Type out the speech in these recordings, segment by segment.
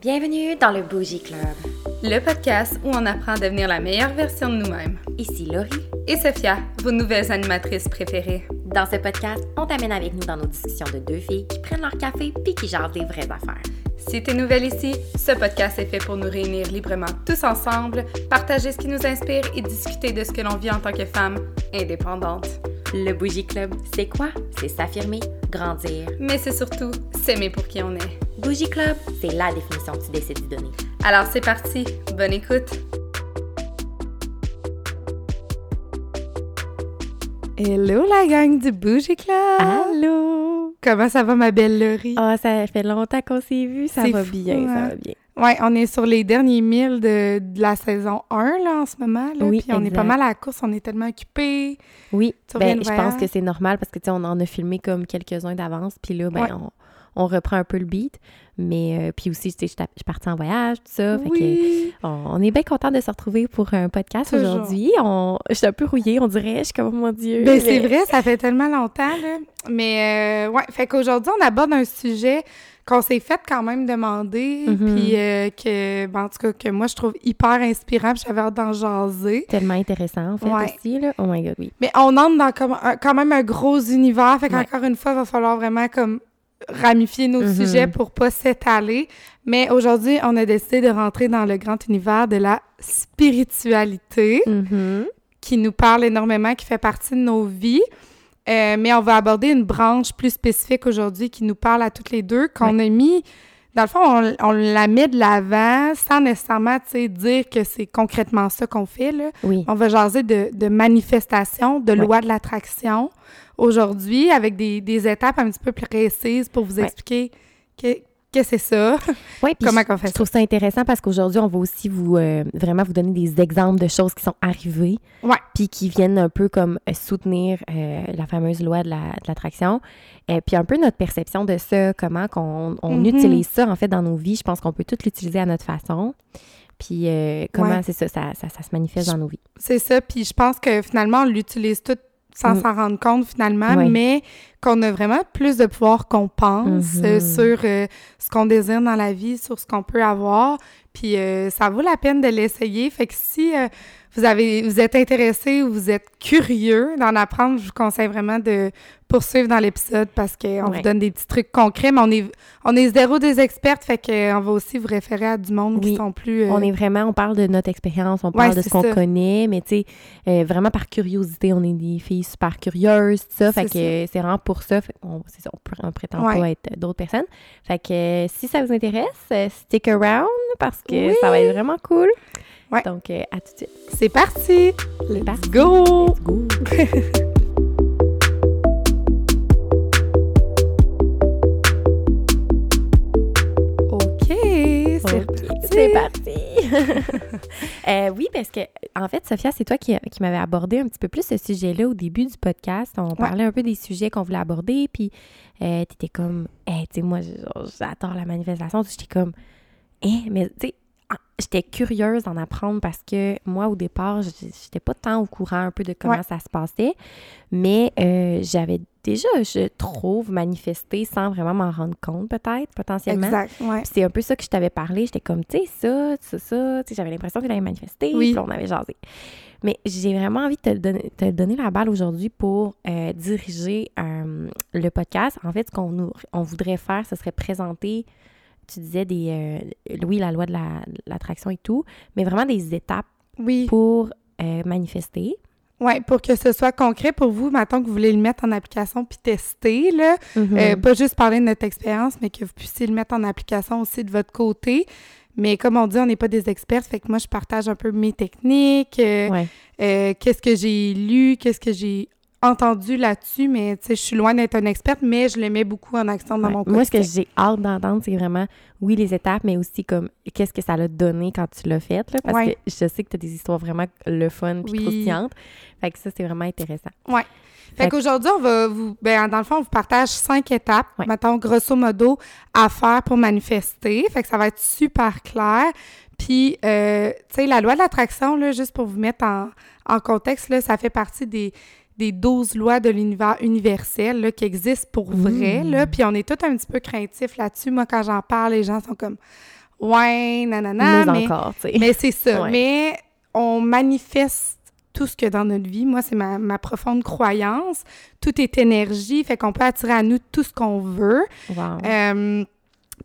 Bienvenue dans le Bougie Club. Le podcast où on apprend à devenir la meilleure version de nous-mêmes. Ici Laurie. Et Sophia, vos nouvelles animatrices préférées. Dans ce podcast, on t'amène avec nous dans nos discussions de deux filles qui prennent leur café puis qui jasent des vraies affaires. Si t'es nouvelle ici, ce podcast est fait pour nous réunir librement tous ensemble, partager ce qui nous inspire et discuter de ce que l'on vit en tant que femme indépendante. Le Bougie Club, c'est quoi? C'est s'affirmer, grandir. Mais c'est surtout s'aimer pour qui on est. Bougie Club, c'est la définition que tu décides de donner. Alors c'est parti, bonne écoute! Hello la gang du Bougie Club! Allô! Comment ça va ma belle Laurie? Ah, ça fait longtemps qu'on s'est vu, ça C'est va fou, bien, ça hein? va bien. Ouais, on est sur les derniers milles de, de la saison 1 là, en ce moment. Là, Oui, puis on est pas mal à la course, on est tellement occupés. Oui, ben, je pense que c'est normal parce que, tu sais, on en a filmé comme quelques-uns d'avance, puis là, ben, Ouais. on, on reprend un peu le beat. Mais, euh, puis aussi, tu sais, je suis je partie en voyage, tout ça, fait que... On, on est bien content de se retrouver pour un podcast aujourd'hui. On, je suis un peu rouillée, on dirait. Je suis comme, mon Dieu. Ben c'est mais- vrai, ça fait tellement longtemps, là. Mais euh, ouais, fait qu'aujourd'hui, on aborde un sujet qu'on s'est fait quand même demander, Mhm. puis euh, que, ben, en tout cas, que moi, je trouve hyper inspirant, puis j'avais hâte d'en jaser. Tellement intéressant, en fait, Ouais. aussi. Là. Oh my God, oui. Mais on entre dans comme un- quand même un gros univers, fait Ouais. qu'encore une fois, il va falloir vraiment comme ramifier nos Mhm. sujets pour pas s'étaler. Mais aujourd'hui, on a décidé de rentrer dans le grand univers de la spiritualité Mhm. qui nous parle énormément, qui fait partie de nos vies. Euh, mais on va aborder une branche plus spécifique aujourd'hui qui nous parle à toutes les deux, qu'on a mis, dans le fond, on, on la met de l'avant sans nécessairement, dire que c'est concrètement ça qu'on fait, là. Oui. On va jaser de, de manifestation, de Ouais. loi de l'attraction aujourd'hui avec des, des étapes un petit peu plus précises pour vous Ouais. expliquer que, que c'est ça. Ouais, puis Comment je, fait je ça? trouve ça intéressant parce qu'aujourd'hui, on va aussi vous euh, vraiment vous donner des exemples de choses qui sont arrivées. Ouais. Puis qui viennent un peu comme euh, soutenir euh, la fameuse loi de la- l'attraction. Et puis un peu notre perception de ça, comment qu'on on Mhm. utilise ça en fait dans nos vies. Je pense qu'on peut tout l'utiliser à notre façon. Puis comment Ouais. c'est ça ça, ça, ça se manifeste dans nos vies. C'est ça. Puis je pense que finalement, on l'utilise tout sans Mm. s'en rendre compte finalement, mais qu'on a vraiment plus de pouvoir qu'on pense euh, sur euh, ce qu'on désire dans la vie, sur ce qu'on peut avoir. Puis euh, ça vaut la peine de l'essayer. Fait que si euh, vous avez vous êtes intéressé ou vous êtes curieux d'en apprendre, je vous conseille vraiment de poursuivre dans l'épisode parce qu'on Ouais. vous donne des petits trucs concrets, mais on est on est zéro des expertes, fait qu'on va aussi vous référer à du monde Oui. qui sont plus... euh, On est vraiment, on parle de notre expérience, on parle de ce qu'on ça. connaît, mais tu sais, euh, vraiment par curiosité, on est des filles super curieuses, tout ça. Fait C'est que euh, c'est vraiment pour ça. Fait ça, on, on prétend Ouais. pas être d'autres personnes. Fait que euh, si ça vous intéresse, euh, stick around parce que Oui. ça va être vraiment cool. Donc, euh, à tout de suite. C'est parti! Let's go! Let's go! C'est parti! Euh, oui, parce que, en fait, Sophia, c'est toi qui, qui m'avais abordé un petit peu plus ce sujet-là au début du podcast. On parlait un peu des sujets qu'on voulait aborder, puis euh, t'étais comme, hey, tu sais, moi, j'adore la manifestation. J'étais comme, eh, mais tu sais, j'étais curieuse d'en apprendre parce que moi, au départ, j'étais pas tant au courant un peu de comment Ouais. ça se passait, mais euh, j'avais déjà, je trouve, manifesté sans vraiment m'en rendre compte, peut-être, potentiellement. Exact, ouais. Puis c'est un peu ça que je t'avais parlé. J'étais comme, tu sais, ça, ça, ça. J'avais l'impression que j'avais manifesté. Oui. Puis on avait jasé. Mais j'ai vraiment envie de te, donner, te donner la balle aujourd'hui pour euh, diriger euh, le podcast. En fait, ce qu'on nous- on voudrait faire, ce serait présenter, tu disais, des, euh, oui, la loi de la- de l'attraction et tout, mais vraiment des étapes Oui, pour euh, manifester. Ouais, pour que ce soit concret pour vous, maintenant que vous voulez le mettre en application puis tester, là. Mhm. Euh, pas juste parler de notre expérience, mais que vous puissiez le mettre en application aussi de votre côté. Mais comme on dit, on n'est pas des experts, fait que moi, je partage un peu mes techniques, euh, Ouais. euh, qu'est-ce que j'ai lu, qu'est-ce que j'ai entendu là-dessus, mais tu sais, je suis loin d'être une experte, mais je le mets beaucoup en action dans Ouais. mon Moi, ce que quotidien. j'ai hâte d'entendre, c'est vraiment, oui, les étapes, mais aussi comme qu'est-ce que ça l'a donné quand tu l'as fait. Là, parce Ouais. que je sais que tu as des histoires vraiment le fun puis Oui. croustillantes. Fait que ça, c'est vraiment intéressant. Fait qu'aujourd'hui, on va vous. Ben, dans le fond, on vous partage cinq étapes, Ouais. mettons, grosso modo, à faire pour manifester. Fait que ça va être super clair. Puis, euh, tu sais, la loi de l'attraction, là, juste pour vous mettre en, en contexte, là, ça fait partie des, des 12 lois de l'univers universel là, qui existent pour vrai. Mmh. Là, puis on est tous un petit peu craintifs là-dessus. Moi, quand j'en parle, les gens sont comme ouais, nanana. Mais mais encore, tu sais. mais c'est ça. Ouais. Mais on manifeste tout ce que dans notre vie. Moi, c'est ma, ma profonde croyance. Tout est énergie, fait qu'on peut attirer à nous tout ce qu'on veut. Wow. Euh,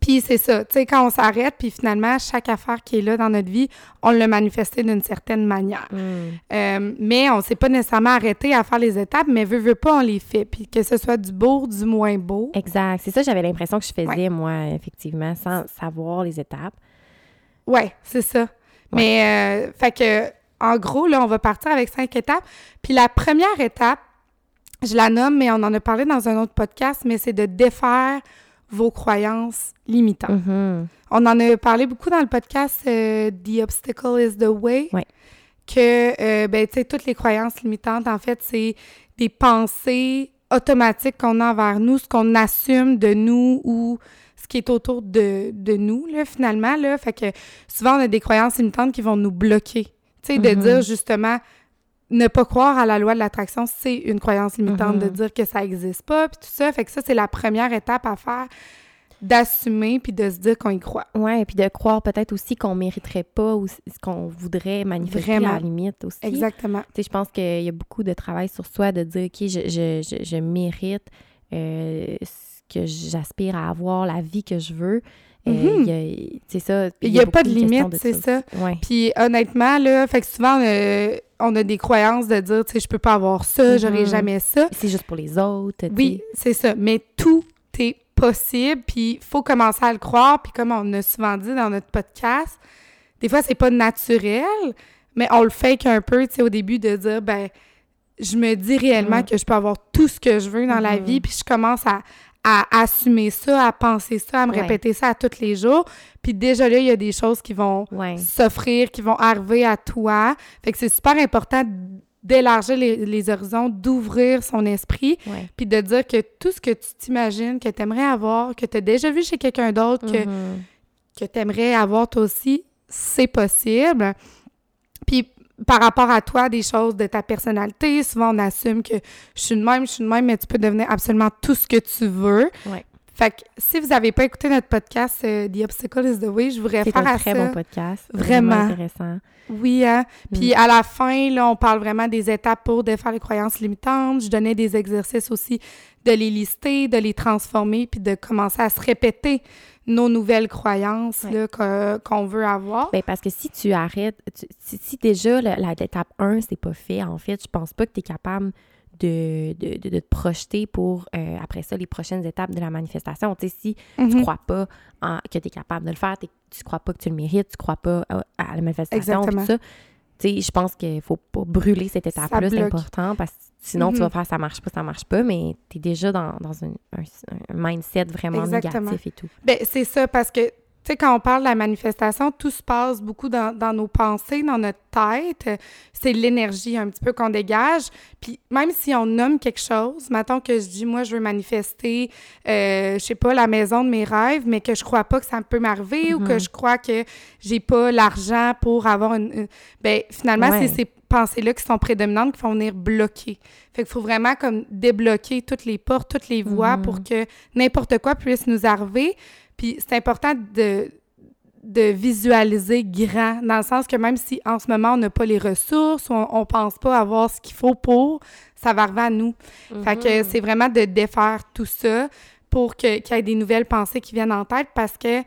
puis c'est ça, tu sais, quand on s'arrête, puis finalement, chaque affaire qui est là dans notre vie, on l'a manifesté d'une certaine manière. Mm. Euh, mais on s'est pas nécessairement arrêté à faire les étapes, mais veut, veut pas, on les fait. Puis que ce soit du beau, du moins beau. Exact. C'est ça, j'avais l'impression que je faisais, moi, effectivement, sans savoir les étapes. Ouais, c'est ça. Mais, euh, fait que, en gros, là, on va partir avec cinq étapes. Puis la première étape, je la nomme, mais on en a parlé dans un autre podcast, mais c'est de défaire vos croyances limitantes. Mhm. On en a parlé beaucoup dans le podcast euh, The Obstacle is the Way. Ouais. Que, euh, ben, tu sais, toutes les croyances limitantes, en fait, c'est des pensées automatiques qu'on a envers nous, ce qu'on assume de nous ou ce qui est autour de, de nous, là, finalement, là. Fait que souvent, on a des croyances limitantes qui vont nous bloquer. Tu sais, de Mhm. dire, justement, ne pas croire à la loi de l'attraction, c'est une croyance limitante, Mhm. de dire que ça n'existe pas, puis tout ça. Fait que ça, c'est la première étape à faire, d'assumer puis de se dire qu'on y croit. Ouais, et puis de croire peut-être aussi qu'on mériterait pas ou ce qu'on voudrait manifester à la limite aussi. Exactement. Tu sais, je pense qu'il y a beaucoup de travail sur soi de dire, OK, je, je, je, je mérite euh, ce que j'aspire à avoir, la vie que je veux. Euh, Mhm. il y a- C'est ça. Il y a pas de limite, c'est ça. Puis honnêtement, là, fait que souvent, euh, on a des croyances de dire, tu sais, je peux pas avoir ça, j'aurai Mhm. jamais ça. C'est juste pour les autres. Oui, c'est ça. Mais tout est possible, puis il faut commencer à le croire. Puis comme on a souvent dit dans notre podcast, des fois, c'est pas naturel, mais on le fake un peu, tu sais, au début, de dire, ben, je me dis réellement que je peux avoir tout ce que je veux dans la Mhm. vie, puis je commence à, à assumer ça, à penser ça, à me Ouais. répéter ça à tous les jours. Puis déjà là, il y a des choses qui vont. Ouais. s'offrir, qui vont arriver à toi. Fait que c'est super important d'élargir les, les horizons, d'ouvrir son esprit, Ouais. puis de dire que tout ce que tu t'imagines, que tu aimerais avoir, que tu as déjà vu chez quelqu'un d'autre, que, Mhm. que tu aimerais avoir toi aussi, c'est possible. Puis par rapport à toi, des choses de ta personnalité, souvent on assume que je suis de même, je suis de même, mais tu peux devenir absolument tout ce que tu veux. Ouais. Fait que si vous n'avez pas écouté notre podcast euh, The Obstacle is the Way, je vous C'est réfère un à très ça. bon podcast. Vraiment. intéressant. Oui, hein? Puis Mm. à la fin, là, on parle vraiment des étapes pour défaire les croyances limitantes. Je donnais des exercices aussi de les lister, de les transformer, puis de commencer à se répéter nos nouvelles croyances Ouais. là, que- qu'on veut avoir. Ben, parce que si tu arrêtes, tu- si, si déjà l'étape 1, c'est pas fait, en fait, je pense pas que tu es capable de, de, de- de te projeter pour, euh, après ça, les prochaines étapes de la manifestation. Tu sais, si tu Mhm. crois pas en- que tu es capable de le faire, tu crois pas que tu le mérites, tu crois pas à, à la manifestation, Exactement. tout ça, je pense qu'il faut pas brûler cette étape-là, c'est important, parce que sinon, tu Mhm. vas faire ça marche pas, ça marche pas, mais tu es déjà dans, dans un, un- un mindset vraiment Exactement. négatif et tout. Ben, c'est ça, parce que, tu sais, quand on parle de la manifestation, tout se passe beaucoup dans, dans nos pensées, dans notre tête. C'est l'énergie un petit peu qu'on dégage. Puis même si on nomme quelque chose, mettons que je dis, moi, je veux manifester, euh, je sais pas, la maison de mes rêves, mais que je crois pas que ça peut m'arriver ou que Mhm. je crois que j'ai pas l'argent pour avoir une... une- Ben, finalement, Ouais. c'est ces pensées-là qui sont prédominantes qui vont venir bloquer. Fait qu'il faut vraiment comme débloquer toutes les portes, toutes les voies Mhm. pour que n'importe quoi puisse nous arriver. Puis c'est important de, de visualiser grand, dans le sens que même si en ce moment on n'a pas les ressources, on, on pense pas avoir ce qu'il faut pour, ça va arriver à nous. Fait que Mhm. c'est vraiment de défaire tout ça pour que- qu'il y ait des nouvelles pensées qui viennent en tête parce que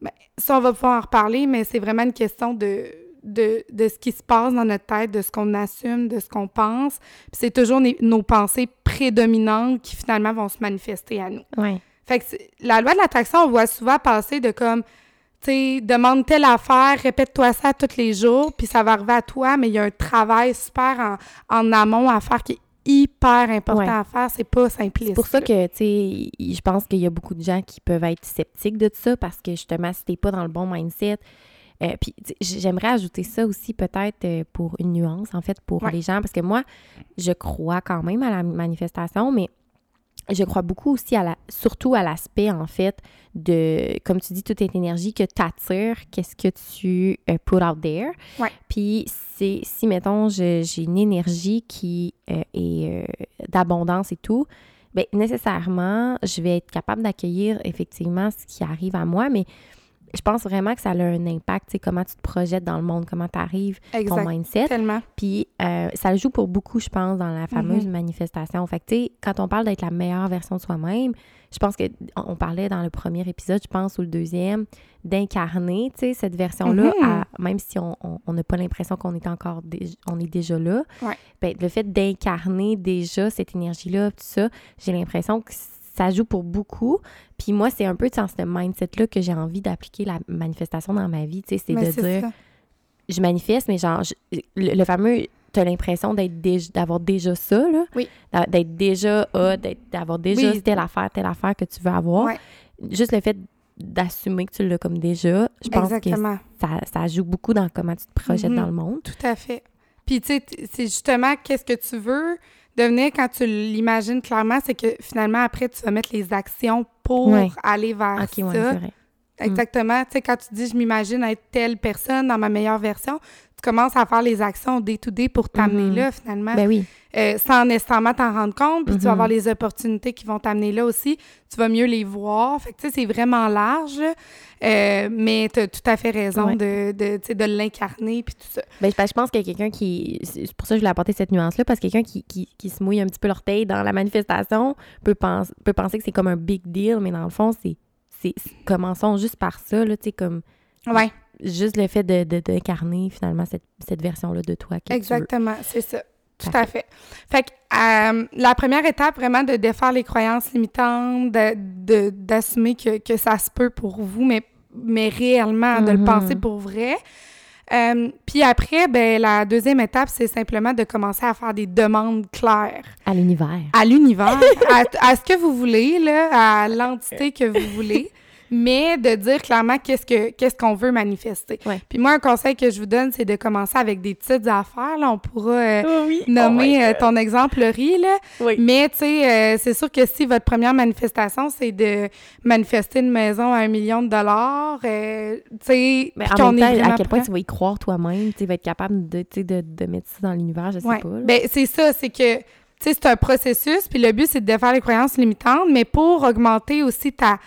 ben, ça, on va pouvoir en reparler, mais c'est vraiment une question de, de, de ce qui se passe dans notre tête, de ce qu'on assume, de ce qu'on pense. Puis c'est toujours les- nos pensées prédominantes qui finalement vont se manifester à nous. Ouais. Fait que la loi de l'attraction, on voit souvent passer de comme, tu sais, demande telle affaire, répète-toi ça tous les jours, puis ça va arriver à toi, mais il y a un travail super en, en amont à faire qui est hyper important Ouais. à faire. C'est pas simpliste. C'est pour ça que, tu sais, je pense qu'il y a beaucoup de gens qui peuvent être sceptiques de ça parce que justement, si t'es pas dans le bon mindset, euh, puis j'aimerais ajouter ça aussi peut-être euh, pour une nuance, en fait, pour Ouais. les gens, parce que moi, je crois quand même à la manifestation, mais je crois beaucoup aussi à la, surtout à l'aspect, en fait, de, comme tu dis, toute cette énergie que tu attires, qu'est-ce que tu euh, put out there. Ouais. Puis, c'est, si, mettons, j'ai une énergie qui euh, est euh, d'abondance et tout, bien, nécessairement, je vais être capable d'accueillir effectivement ce qui arrive à moi, mais je pense vraiment que ça a un impact, tu comment tu te projettes dans le monde, comment tu arrives, ton mindset. Tellement. Puis euh, ça joue pour beaucoup, je pense, dans la fameuse Mhm. manifestation. Fait que, tu sais, quand on parle d'être la meilleure version de soi-même, je pense que on parlait dans le premier épisode, je pense, ou le deuxième, d'incarner, tu sais, cette version-là, Mhm. même si on n'a pas l'impression qu'on est encore, dé- on est déjà là. Ouais. Ben, le fait d'incarner déjà cette énergie-là, tout ça, j'ai l'impression que ça joue pour beaucoup. Puis moi, c'est un peu dans ce mindset-là que j'ai envie d'appliquer la manifestation dans ma vie, tu sais, c'est de dire ça. je manifeste, mais genre, je- le, le fameux, t'as l'impression d'être déj- d'avoir déjà ça, là. Oui. D'être déjà A, d'être- d'avoir déjà Oui. telle affaire, telle affaire que tu veux avoir. Ouais. Juste le fait d'assumer que tu l'as comme déjà, je pense Exactement. que ça, ça joue beaucoup dans comment tu te projettes Mhm. dans le monde. Tout à fait. Puis, tu sais, c'est justement qu'est-ce que tu veux? Devenir quand tu l'imagines clairement, c'est que finalement, après, tu vas mettre les actions pour Ouais. aller vers ça. Vrai. Exactement. Tu sais, quand tu dis je m'imagine être telle personne dans ma meilleure version, tu commences à faire les actions day to day pour t'amener Mhm. là, finalement, Ben oui. euh, sans nécessairement t'en rendre compte. Puis tu vas Mhm. avoir les opportunités qui vont t'amener là aussi. Tu vas mieux les voir. Fait que, tu sais, c'est vraiment large. Euh, mais tu as tout à fait raison Ouais. de, de, de l'incarner puis tout ça. Ben, je je pense qu'il y a quelqu'un qui. C'est pour ça que je voulais apporter cette nuance-là, parce que quelqu'un qui, qui, qui se mouille un petit peu l'orteil dans la manifestation peut, pense, peut penser que c'est comme un big deal, mais dans le fond, c'est. C'est- Commençons juste par ça, là, tu sais, comme. Ouais. juste le fait de, de, d'incarner finalement cette, cette version-là de toi que. Exactement, c'est ça. Tout à fait. Fait que euh, la première étape, vraiment, de défaire les croyances limitantes, de, de- d'assumer que, que ça se peut pour vous, mais, mais réellement, de le Mhm. penser pour vrai. Euh, puis après, ben, la deuxième étape, c'est simplement de commencer à faire des demandes claires À l'univers. à l'univers, à, à ce que vous voulez, là, à l'entité que vous voulez, mais de dire clairement qu'est-ce que qu'est-ce qu'on veut manifester. Ouais. Puis moi, un conseil que je vous donne, c'est de commencer avec des petites affaires. Là, on pourra euh, oui. nommer euh, ton exemple, riz, là. Oui. Mais, tu sais, euh, c'est sûr que si votre première manifestation, c'est de manifester une maison à un million de dollars, euh, tu sais, Mais puis en qu'on même est temps, à quel point prêt- tu vas y croire toi-même, tu vas être capable de, de, de mettre ça dans l'univers, je sais Ouais. pas. là. Ben, c'est ça, c'est que, tu sais, c'est un processus, puis le but, c'est de défaire les croyances limitantes, mais pour augmenter aussi ta,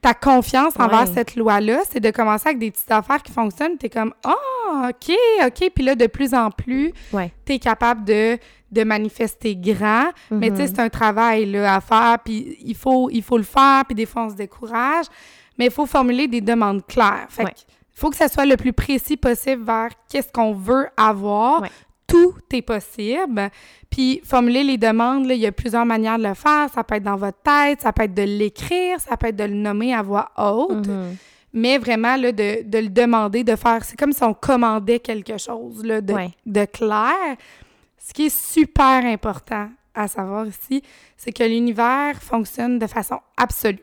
ta confiance envers Ouais. cette loi-là, c'est de commencer avec des petites affaires qui fonctionnent. T'es comme, ah, OK, OK. Puis là, de plus en plus, Ouais. t'es capable de, de manifester grand. Mais tu sais, Mhm. c'est un travail là, à faire, puis il faut, il faut le faire, puis des fois, on se décourage. Mais il faut formuler des demandes claires. Fait Ouais. que faut que ça soit le plus précis possible vers qu'est-ce qu'on veut avoir. Ouais. Tout est possible. Puis formuler les demandes, là, il y a plusieurs manières de le faire. Ça peut être dans votre tête, ça peut être de l'écrire, ça peut être de le nommer à voix haute. Mhm. Mais vraiment, là, de, de le demander, de faire... C'est comme si on commandait quelque chose là, de, Ouais. de clair. Ce qui est super important à savoir ici, c'est que l'univers fonctionne de façon absolue.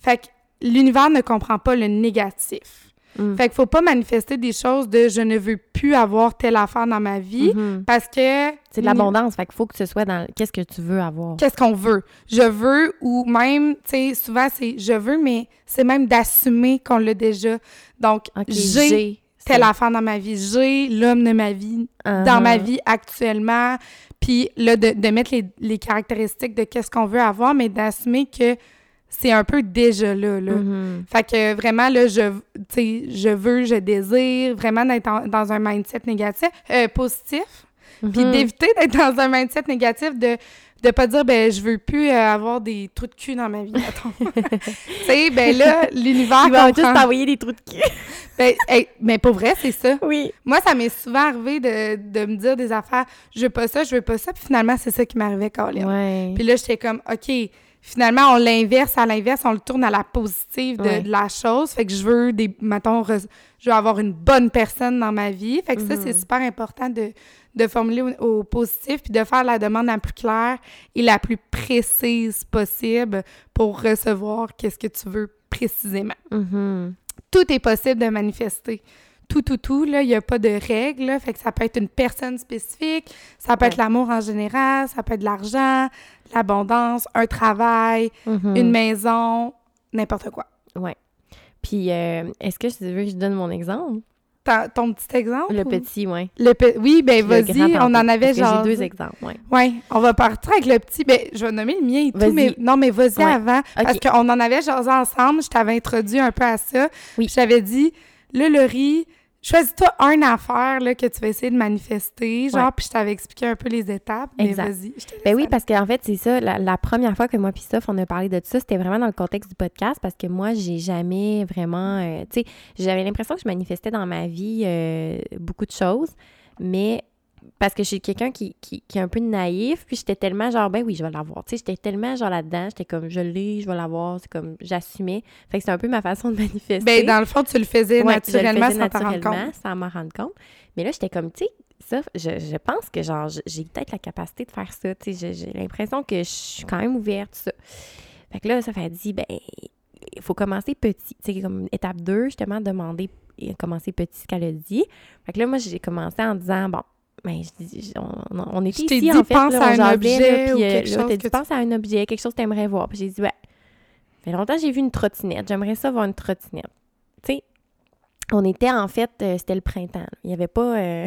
Fait que l'univers ne comprend pas le négatif. Mm. Fait qu'il faut pas manifester des choses de « je ne veux plus avoir telle affaire dans ma vie Mhm. parce que... C'est de l'abondance, fait qu'il faut que ce soit dans qu'est-ce que tu veux avoir. Qu'est-ce qu'on veut? Je veux ou même, tu sais, souvent c'est je veux, mais c'est même d'assumer qu'on l'a déjà. Donc, j'ai telle affaire dans ma vie, j'ai l'homme de ma vie dans ma Uh-huh. vie actuellement, puis là, de, de mettre les, les caractéristiques de qu'est-ce qu'on veut avoir, mais d'assumer que c'est un peu déjà là, là. Mhm. Fait que vraiment, là, je, je veux, je désire, vraiment d'être dans un mindset négatif, euh, positif, puis Mhm. d'éviter d'être dans un mindset négatif de de pas dire ben je veux plus euh, avoir des trous de cul dans ma vie tu sais ben là l'univers Ils vont juste t'envoyer des trous de cul. ben, hey, mais pour vrai c'est ça oui. moi ça m'est souvent arrivé de, de me dire des affaires je veux pas ça je veux pas ça puis finalement c'est ça qui m'arrivait Ouais. puis là j'étais comme ok finalement on l'inverse à l'inverse on le tourne à la positive de, Ouais. de la chose fait que je veux des mettons re- je veux avoir une bonne personne dans ma vie fait que ça Mhm. c'est super important de de formuler au, au positif puis de faire la demande la plus claire et la plus précise possible pour recevoir qu'est-ce que tu veux précisément Mhm. tout est possible de manifester. Tout, tout, tout, là, il n'y a pas de règles, là, fait que ça peut être une personne spécifique, ça peut Ouais. être l'amour en général, ça peut être de l'argent, l'abondance, un travail, Mhm. une maison, n'importe quoi. Ouais. Puis, euh, est-ce que tu veux que je donne mon exemple? ta- ton petit exemple? Le ou- petit, ouais. Le pe- Oui, ben le vas-y, on en avait genre. J'ai deux exemples, ouais. Oui, on va partir avec le petit. Ben, je vais nommer le mien et tout, mais non, mais vas-y Ouais. avant. Parce qu'on en avait jasé ensemble, je t'avais introduit un peu à ça. Oui. J'avais dit, là, Laurie, choisis-toi une affaire là, que tu vas essayer de manifester, genre, Ouais. puis je t'avais expliqué un peu les étapes. Mais vas-y. Ben oui, parce qu'en fait, c'est ça, la, la première fois que moi puis Steph, on a parlé de ça, c'était vraiment dans le contexte du podcast parce que moi, j'ai jamais vraiment... euh, tu sais, j'avais l'impression que je manifestais dans ma vie euh, beaucoup de choses, mais parce que je suis quelqu'un qui, qui, qui est un peu naïf, puis j'étais tellement genre, ben oui, je vais l'avoir. Tu sais, j'étais tellement genre là-dedans, j'étais comme, je l'ai, je vais l'avoir, c'est comme, j'assumais. Fait que c'est un peu ma façon de manifester. Ben, dans le fond, tu le faisais Ouais, naturellement je le faisais sans t'en rendre naturellement, compte. sans m'en rendre compte. Mais là, j'étais comme, tu sais, ça, je, je pense que genre, j'ai peut-être la capacité de faire ça. Tu sais, j'ai- l'impression que je suis quand même ouverte, tout ça. Fait que là, ça fait dit, ben, il faut commencer petit. Tu sais, comme étape 2, justement, demander et commencer petit, ce qu'elle a dit. Fait que là, moi, j'ai commencé en disant, bon, ben, je dis- on, on- était ici, dit, en fait, pense là, à un objet là, puis euh, quelque là, chose t'as que dit, tu- pense à un objet, quelque chose que t'aimerais voir. Puis j'ai dit, ouais, ça fait longtemps que j'ai vu une trottinette. J'aimerais ça voir une trottinette. Tu sais, on était en fait, euh, c'était le printemps. Il n'y avait pas. euh,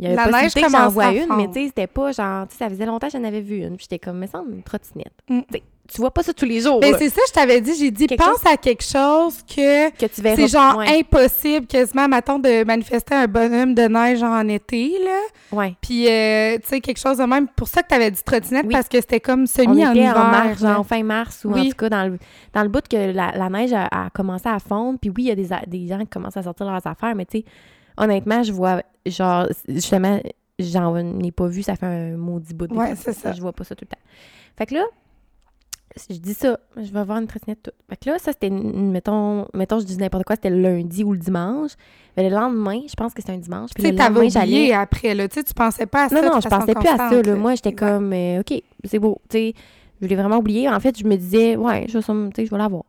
il y avait La pas neige que j'en vois une, mais tu sais, c'était pas genre. Tu sais, ça faisait longtemps que j'en avais vu une. Puis j'étais comme, mais ça, une trottinette. Mm. Tu vois pas ça tous les jours. Ben, là, c'est ça, je t'avais dit, j'ai dit, Quelque pense à quelque chose que que tu verras. c'est genre Ouais. impossible quasiment, mettons, de manifester un bonhomme de neige en été, là. ouais. Puis, euh, tu sais, quelque chose de même. Pour ça que tu avais dit trottinette, Oui. parce que c'était comme semi en était hiver. en mars, genre fin mars, ou en tout cas dans le, dans le bout que la, la neige a, a commencé à fondre. Puis oui, il y a des, a- des gens qui commencent à sortir leurs affaires, mais tu sais, honnêtement, je vois, genre, justement, j'en ai pas vu, ça fait un maudit bout de Ouais, c'est ça. Je vois pas ça tout le temps. Fait que là, je dis ça, je vais voir une trottinette toute. Fait que là, ça, c'était, mettons, mettons, je dis n'importe quoi, c'était le lundi ou le dimanche. Mais le lendemain, je pense que c'était un dimanche. Puis Tu sais, le lendemain, j'allais. après, là. Tu sais, tu pensais pas à ça Non, non, je pensais plus à ça. Là. Moi, j'étais comme, euh, OK, c'est beau. Tu sais, je l'ai vraiment oublié. En fait, je me disais, ouais, je vais, sûrement- tu sais, je vais l'avoir.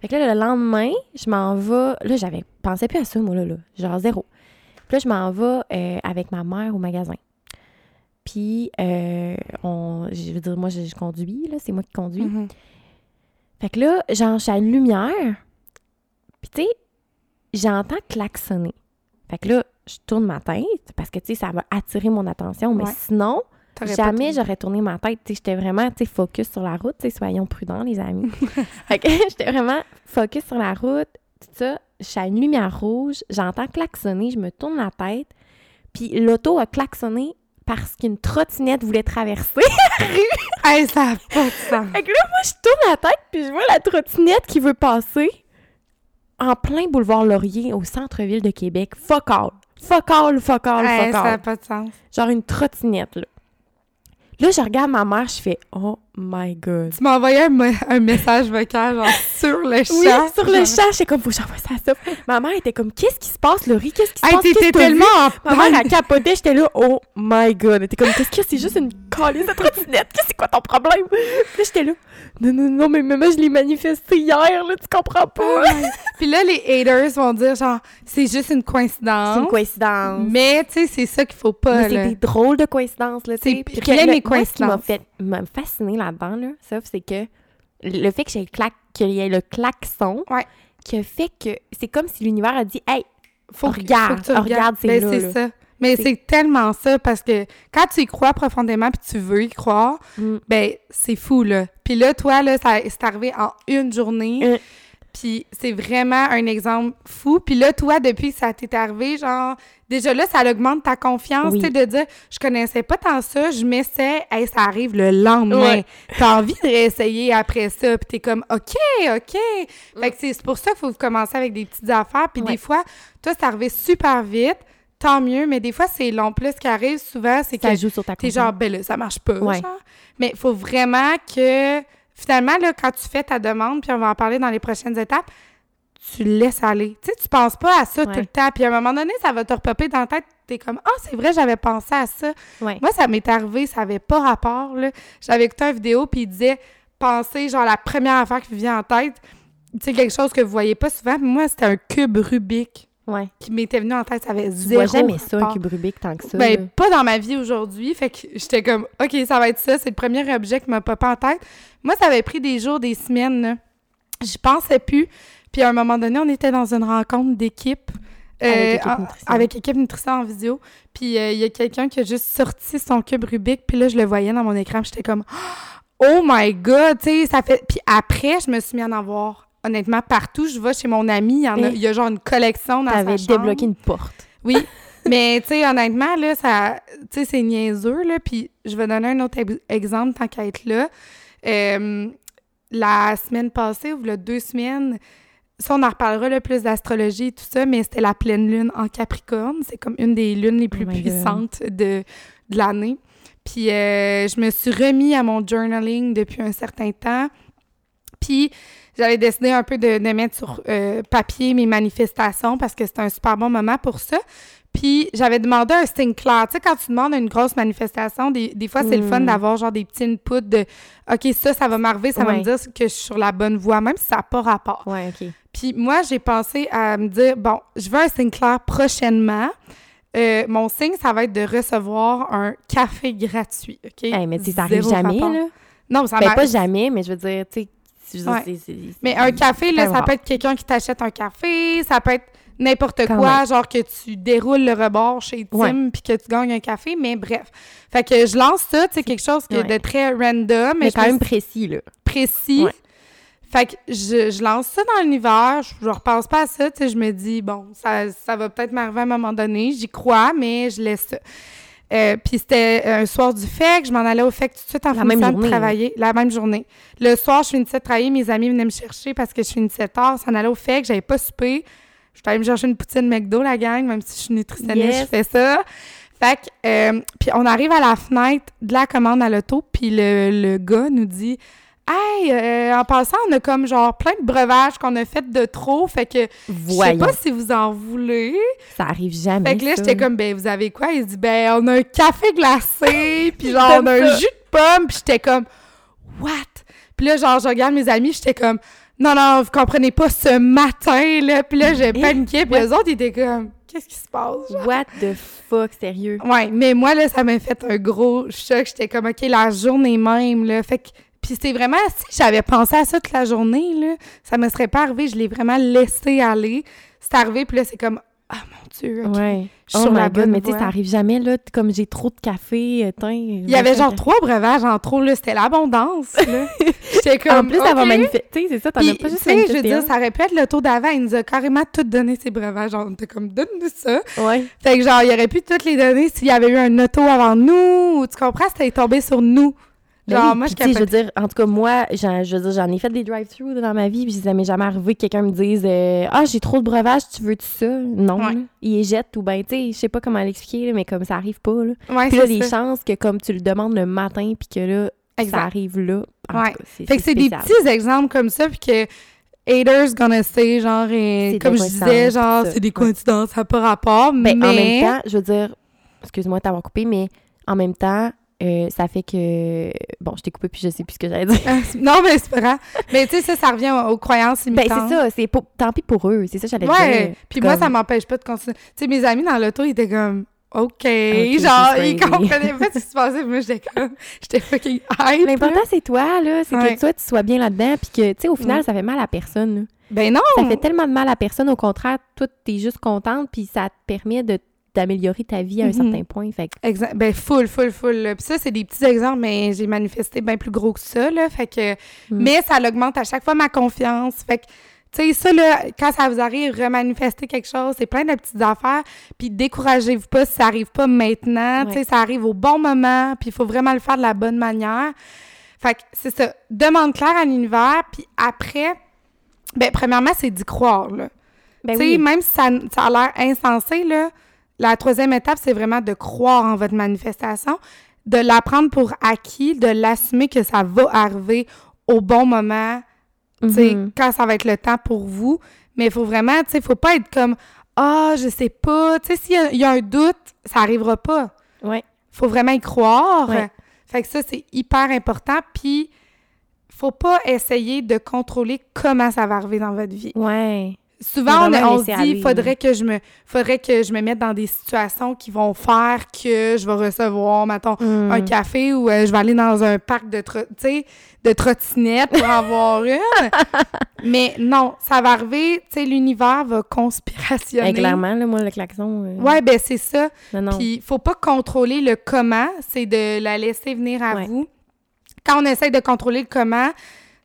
Fait que là, le lendemain, je m'en vais. Là, j'avais pensé plus à ça, moi, là, là. Genre zéro. Puis là, je m'en vais euh, avec ma mère au magasin. Puis, euh, on, je veux dire, moi, je, je conduis, là. C'est moi qui conduis. Mhm. Fait que là, genre, je suis à une lumière. Puis, tu sais, j'entends klaxonner. Fait que là, je tourne ma tête parce que, tu sais, ça va attirer mon attention. Mais Ouais. sinon, jamais j'aurais tourné ma tête. J'étais vraiment, focus sur la route. Soyons prudents, les amis. j'étais vraiment focus sur la route, tout ça. Je suis à une lumière rouge. J'entends klaxonner. Je me tourne la tête. Puis l'auto a klaxonné parce qu'une trottinette voulait traverser. Hey, ça n'a pas de sens. Fait que là, moi, je tourne la tête, puis je vois la trottinette qui veut passer en plein boulevard Laurier au centre-ville de Québec. Fuck all. Fuck all, fuck all, Hey, fuck ça all. n'a pas de sens. Genre une trottinette, là. Là, je regarde ma mère, je fais « Oh my God ». Tu m'as envoyé un, me- un message vocal, genre, sur le Oui, chat. sur le chat, j'étais comme « Faut que j'envoie ça à ça ». Ma mère était comme « Qu'est-ce qui se passe, Laurie? Qu'est-ce qui se Hey, passe? T'étais tellement en Ma mère, elle capotait, j'étais là, oh my god. Elle était comme, qu'est-ce que c'est juste une calice de trottinette? Qu'est-ce que c'est quoi ton problème? Puis là, j'étais là, non, non, non, mais maman, je l'ai manifesté hier, là, tu comprends pas? Puis là, les haters vont dire, genre, c'est juste une coïncidence. C'est une coïncidence. Mais, tu sais, c'est ça qu'il faut pas, Mais c'est des drôles de coïncidences, là, tu sais. Puis rien n'est le- moi, ce qui m'a coïncidence. fait m'a fasciné là-dedans, là, sauf c'est que le fait que j'ai le clac, qu'il y ait le klaxon, Ouais. qui a fait que c'est comme si l'univers a dit, hey, Faut que- Regarde, faut que tu regarde, c'est Ben, là, ça. Mais C'est- tellement ça parce que quand tu y crois profondément puis tu veux y croire, mm, ben c'est fou là. Puis là toi là ça c'est arrivé en une journée. Puis c'est vraiment un exemple fou. Puis là toi depuis que ça t'est arrivé genre déjà là ça augmente ta confiance, Oui. tu sais de dire je connaissais pas tant ça, je m'essaie, hey, ça arrive le lendemain. Ouais. T'as envie de réessayer après ça, puis t'es comme OK, OK. Fait que c'est pour ça qu'il faut commencer avec des petites affaires puis Ouais. des fois toi c'est arrivé super vite. Tant mieux, mais des fois, c'est long. Plus ce qui arrive souvent, c'est que ça joue sur ta T'es genre, ben là, ça marche pas. Ouais. genre. Mais il faut vraiment que, finalement, là, quand tu fais ta demande, puis on va en parler dans les prochaines étapes, tu laisses aller. Tu sais, tu penses pas à ça tout le temps. Puis à un moment donné, ça va te repopper dans la tête. T'es comme, ah, c'est vrai, j'avais pensé à ça. Ouais. Moi, ça m'est arrivé, ça avait pas rapport. là. J'avais écouté une vidéo, puis il disait, pensez, genre, la première affaire qui vous vient en tête. Tu sais, quelque chose que vous voyez pas souvent. Moi, c'était un cube Rubik Ouais. qui m'était venu en tête. Ça avait Tu zéro vois jamais ça, un cube Rubik, tant que ça. Ben, là. pas dans ma vie aujourd'hui. Fait que j'étais comme, OK, ça va être ça. C'est le premier objet qui m'a popé en tête. Moi, ça avait pris des jours, des semaines. là. J'y pensais plus. Puis à un moment donné, on était dans une rencontre d'équipe Euh, Avec Équipe en- Nutrition. avec équipe nutrition en vidéo. Puis euh, il y a quelqu'un qui a juste sorti son cube Rubik, puis là, je le voyais dans mon écran, j'étais comme « Oh my God! » Tu sais, ça fait... Puis après, je me suis mis à en avoir, honnêtement, partout. Je vais chez mon ami, il y, en a, il y a genre une collection dans sa T'avais chambre. débloqué une porte. Oui, mais tu sais, honnêtement, là, ça, tu sais, c'est niaiseux, là, puis je vais donner un autre ex- exemple tant qu'à être là. Euh, la semaine passée, ou a deux semaines, ça, on en reparlera le plus d'astrologie et tout ça, mais c'était la pleine lune en Capricorne. C'est comme une des lunes les plus Oh God. puissantes de, de l'année. Puis euh, je me suis remis à mon journaling depuis un certain temps. Puis j'avais décidé un peu de, de mettre sur euh, papier mes manifestations parce que c'était un super bon moment pour ça. Puis j'avais demandé un signe clair. Tu sais, quand tu demandes une grosse manifestation, des, des fois, c'est le fun Mm. d'avoir genre des petits inputs de OK, ça, ça va m'arriver, ça va me dire que je suis sur la bonne voie, même si ça n'a pas rapport. Ouais, OK. Puis moi, j'ai pensé à me dire, bon, je veux un signe clair prochainement. Euh, mon signe, ça va être de recevoir un café gratuit, OK? Hey, mais tu sais, ça arrive Zéro jamais, rapport. là? Non, ça Ben, pas jamais, mais je veux dire, tu sais, Mais un café, là, ça peut être quelqu'un qui t'achète un café, ça peut être n'importe quoi, même. genre que tu déroules le rebord chez Tim puis que tu gagnes un café, mais bref. Fait que je lance ça, tu sais, quelque chose que de très random, mais, quand me même précis, là. précis. Fait que je, je lance ça dans l'univers, je, je repense pas à ça, tu sais, je me dis, bon, ça, ça va peut-être m'arriver à un moment donné, j'y crois, mais je laisse ça. Euh, Puis c'était un soir du FEC, je m'en allais au FEC tout de suite en La finissant de travailler, la même journée. Le soir, je finissais de travailler, mes amis venaient me chercher parce que je finissais tard, s'en allait au FEC, j'avais pas soupé. Je suis allée me chercher une poutine McDo, la gang, même si je suis nutritionniste, Yes. je fais ça. Fait que, euh, puis on arrive à la fenêtre de la commande à l'auto, puis le, le gars nous dit Hey, euh, en passant, on a comme genre plein de breuvages qu'on a fait de trop, fait que je sais pas si vous en voulez. Ça arrive jamais. Fait que là, j'étais comme, ben, vous avez quoi? Il dit, ben, on a un café glacé, puis genre, on a un jus de pomme, puis j'étais comme, what? Puis là, genre, je regarde mes amis, j'étais comme, non, non, vous comprenez pas ce matin, là. Puis là, j'ai Eh, paniqué, puis les autres, ils étaient comme, qu'est-ce qui se passe? genre? What the fuck, sérieux? Ouais, mais moi, là, ça m'a fait un gros choc. J'étais comme, OK, la journée même, là. Fait que, puis c'est vraiment, si j'avais pensé à ça toute la journée, là, ça me serait pas arrivé. Je l'ai vraiment laissé aller. C'est arrivé, puis là, c'est comme, ah, mon Dieu, OK. Ouais. Oh sur la mais tu sais, ça arrive jamais, là. Comme j'ai trop de café, euh, tiens. Il y avait genre trois breuvages en trop, là. C'était l'abondance, là. Comme, En plus, ça va OK. manifester. Tu sais, c'est ça, t'en as pas tu juste sais, je veux manifesté dire, ça aurait pu être le tour d'avant. Il nous a carrément tout donné, ses breuvages. Genre, on était comme, donne-nous ça. Ouais. Fait que genre, il aurait pu toutes les donner s'il y avait eu un auto avant nous, ou tu comprends, c'était tombé sur nous. Ben Genre, oui, moi, je veux dire, en tout cas, moi, j'en, je veux dire, j'en ai fait des drive-thru dans ma vie, puis ça m'est jamais arrivé que quelqu'un me dise euh, Ah, j'ai trop de breuvage, tu veux-tu ça? Non, Ouais. il les jette, ou ben, tu sais, je sais pas comment l'expliquer, là, mais comme ça arrive pas, là. Ouais, Puis là, les ça. chances que comme tu le demandes le matin, puis que là, ça arrive là. en Ouais. tout cas, c'est, Fait que c'est des petits exemples comme ça, puis que haters gonna say, genre, et C'est comme je disais, genre, ça. c'est des coïncidences, ça n'a pas rapport, mais... Ben, en même temps, je veux dire, excuse-moi de t'avoir coupé, mais en même temps, euh, ça fait que. Bon, je t'ai coupé, puis je sais plus ce que j'allais dire. non, mais c'est pas grave. Mais tu sais, ça, ça revient aux, aux croyances Ben, imitantes. c'est ça, c'est pour- tant pis pour eux, c'est ça j'allais Ouais, dire. puis moi, ça m'empêche pas de continuer. Tu sais, mes amis dans l'auto, ils étaient comme... OK, genre, ils comprenaient pas ce qui se passait. Moi, j'étais comme... J'étais fucking hype. L'important, c'est toi, là. C'est Ouais. que toi, tu sois bien là-dedans. Puis que, tu sais, au final, Ouais. ça fait mal à personne. là. Ben non! Ça fait tellement de mal à personne. Au contraire, toi, t'es juste contente. Puis ça te permet de d'améliorer ta vie à un Mhm. certain point. Fait que, Exact. Ben, full, full, full. là. Puis ça, c'est des petits exemples, mais j'ai manifesté bien plus gros que ça, là. Fait que... Mm. Mais ça augmente à chaque fois ma confiance. Fait que, tu sais, ça, là, quand ça vous arrive, remanifester quelque chose, c'est plein de petites affaires. Puis découragez-vous pas si ça arrive pas maintenant. Tu sais, ça arrive au bon moment. Puis il faut vraiment le faire de la bonne manière. Fait que c'est ça. Demande claire à l'univers. Puis après, ben, premièrement, c'est d'y croire, là. ben tu sais, oui. même si ça, ça a l'air insensé, là, la troisième étape, c'est vraiment de croire en votre manifestation, de l'apprendre pour acquis, de l'assumer que ça va arriver au bon moment, Mhm. quand ça va être le temps pour vous. Mais il faut vraiment, tu sais, faut pas être comme « Ah, je sais pas ». Tu sais, s'il y a- il y, a un doute, ça arrivera pas. Ouais. faut vraiment y croire. Ouais. Fait que ça, c'est hyper important. Puis, faut pas essayer de contrôler comment ça va arriver dans votre vie. Ouais. Souvent, on, se dit, faudrait que je me, faudrait que je me mette dans des situations qui vont faire que je vais recevoir, mettons, Hmm. un café ou euh, je vais aller dans un parc de, tro- de trottinettes pour en avoir une. Mais non, ça va arriver, tu sais, l'univers va conspirationner. Eh, clairement, là, moi, le klaxon. euh, Ouais, ben c'est ça. Puis, faut pas contrôler le comment, c'est de la laisser venir à Ouais. vous. Quand on essaie de contrôler le comment,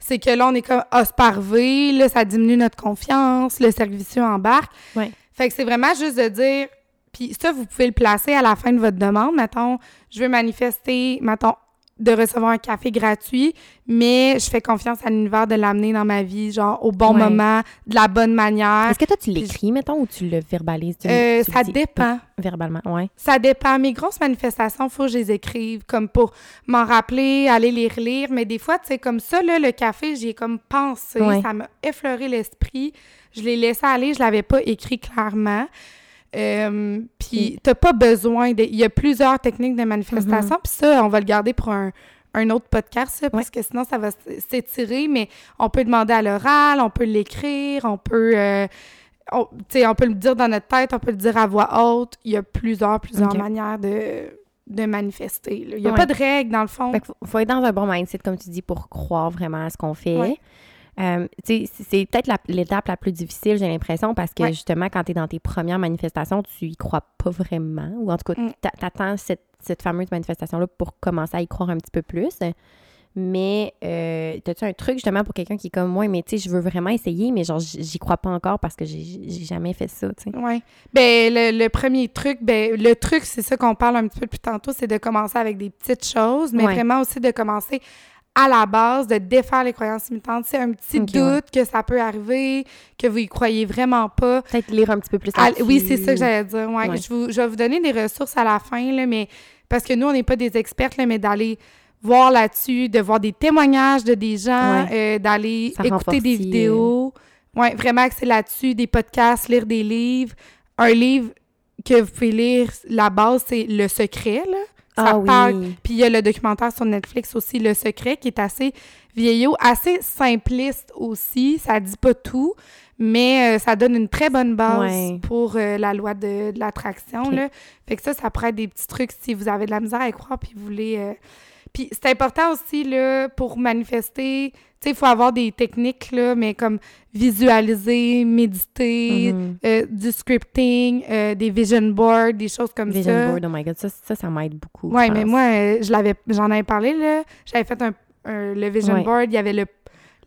c'est que là, on est comme, ah, c'est là, ça diminue notre confiance, le servicieux embarque. Ouais. Fait que c'est vraiment juste de dire, puis ça, vous pouvez le placer à la fin de votre demande. Mettons, je veux manifester, mettons, de recevoir un café gratuit, mais je fais confiance à l'univers de l'amener dans ma vie, genre, au bon Ouais. moment, de la bonne manière. Est-ce que toi, tu l'écris, mettons, ou tu le verbalises? Tu, Euh, tu ça dépend. Verbalement, ouais. Ça dépend. Mes grosses manifestations, faut que je les écrive, comme pour m'en rappeler, aller les relire. Mais des fois, tu sais, comme ça, là, le café, j'y ai comme pensé. Ouais. Ça m'a effleuré l'esprit. Je l'ai laissé aller, je l'avais pas écrit clairement. Euh, puis, t'as pas besoin de... Il y a plusieurs techniques de manifestation. Puis ça, on va le garder pour un, un autre podcast, ça, parce que sinon, ça va s'étirer. Mais on peut demander à l'oral, on peut l'écrire, on peut... euh, on, tu sais, on peut le dire dans notre tête, on peut le dire à voix haute. Il y a plusieurs, plusieurs manières de, de manifester. là. Il n'y a Ouais. pas de règles, dans le fond. Fait qu'il faut, faut être dans un bon mindset, comme tu dis, pour croire vraiment à ce qu'on fait. Ouais. Euh, tu c'est- peut-être l'étape la, plus difficile, j'ai l'impression, parce que Ouais. justement, quand tu es dans tes premières manifestations, tu y crois pas vraiment. Ou en tout cas, Mm. t'a- t'attends cette, cette fameuse manifestation-là pour commencer à y croire un petit peu plus. Mais, euh, as-tu un truc justement pour quelqu'un qui est comme moi, mais tu sais, je veux vraiment essayer, mais genre, j'y crois pas encore parce que j'ai j'ai jamais fait ça, tu sais? Oui. Ben, le, le premier truc, ben, le truc, c'est ça qu'on parle un petit peu plus tantôt, c'est de commencer avec des petites choses, mais Ouais. vraiment aussi de commencer à la base, de défaire les croyances limitantes. C'est un petit doute ouais. que ça peut arriver, que vous y croyez vraiment pas. Peut-être lire un petit peu plus À- oui, c'est ça que j'allais dire. Ouais. Ouais. Je, vous- je vais vous donner des ressources à la fin, là, mais parce que nous, on n'est pas des expertes, là, mais d'aller voir là-dessus, de voir des témoignages de des gens, euh, d'aller écouter des euh, vidéos. Ouais, vraiment c'est là-dessus, des podcasts, lire des livres. Un livre que vous pouvez lire, la base, c'est Le Secret, là. Ça Ah parle- oui. Puis il y a le documentaire sur Netflix aussi, Le Secret, qui est assez vieillot, assez simpliste aussi. Ça dit pas tout, mais euh, ça donne une très bonne base Ouais. pour euh, la loi de, de l'attraction. Fait que ça, ça pourrait être des petits trucs si vous avez de la misère à y croire puis vous voulez... euh, Puis c'est important aussi, là, pour manifester... Tu sais, il faut avoir des techniques, là, mais comme visualiser, méditer, Mhm. euh, du scripting, euh, des vision boards, des choses comme Vision ça. board, oh my god, ça, ça, ça m'aide beaucoup. Ouais, je mais moi, euh, je l'avais, j'en avais parlé, là. J'avais fait un, un- le vision Ouais. board. Il y avait le,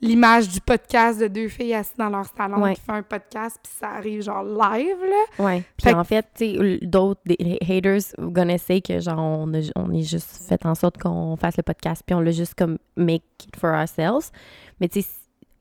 l'image du podcast de deux filles assises dans leur salon Ouais. qui fait un podcast, puis ça arrive genre live, là. Ouais. Puis en fait, tu d'autres haters gonna say que genre on a, on est juste fait en sorte qu'on fasse le podcast puis on l'a juste comme make it for ourselves. Mais tu sais,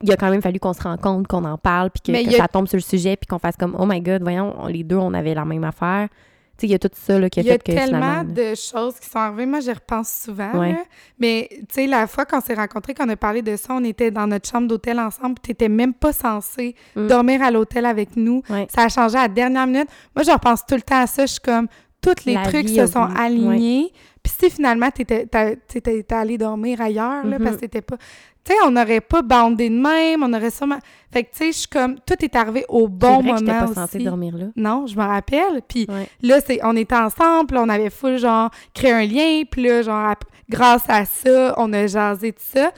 il a quand même fallu qu'on se rende compte, qu'on en parle puis que, a- ça tombe sur le sujet puis qu'on fasse comme oh my god, voyons, on- les deux on avait la même affaire. Tu il y a tout ça là qui a Il y a fait que tellement de choses qui sont arrivées. Moi, j'y repense souvent, Ouais. là. Mais, tu sais, la fois qu'on s'est rencontrés, qu'on a parlé de ça, on était dans notre chambre d'hôtel ensemble, puis t'étais même pas censé Mm. dormir à l'hôtel avec nous. Ouais. Ça a changé à la dernière minute. Moi, je repense tout le temps à ça. Je suis comme, tous les La trucs vie se sont alignés. Puis si finalement, t'étais t'étais allé dormir ailleurs, là, parce que t'étais pas... Tu sais, on n'aurait pas bandé de même, on aurait sûrement... Fait que, tu sais, je suis comme, tout est arrivé au bon vrai que moment pas censée dormir là. Non, je me rappelle. Puis Ouais. là, c'est, on était ensemble, on avait full, genre, créé un lien, puis là, genre, grâce à ça, on a jasé tout ça.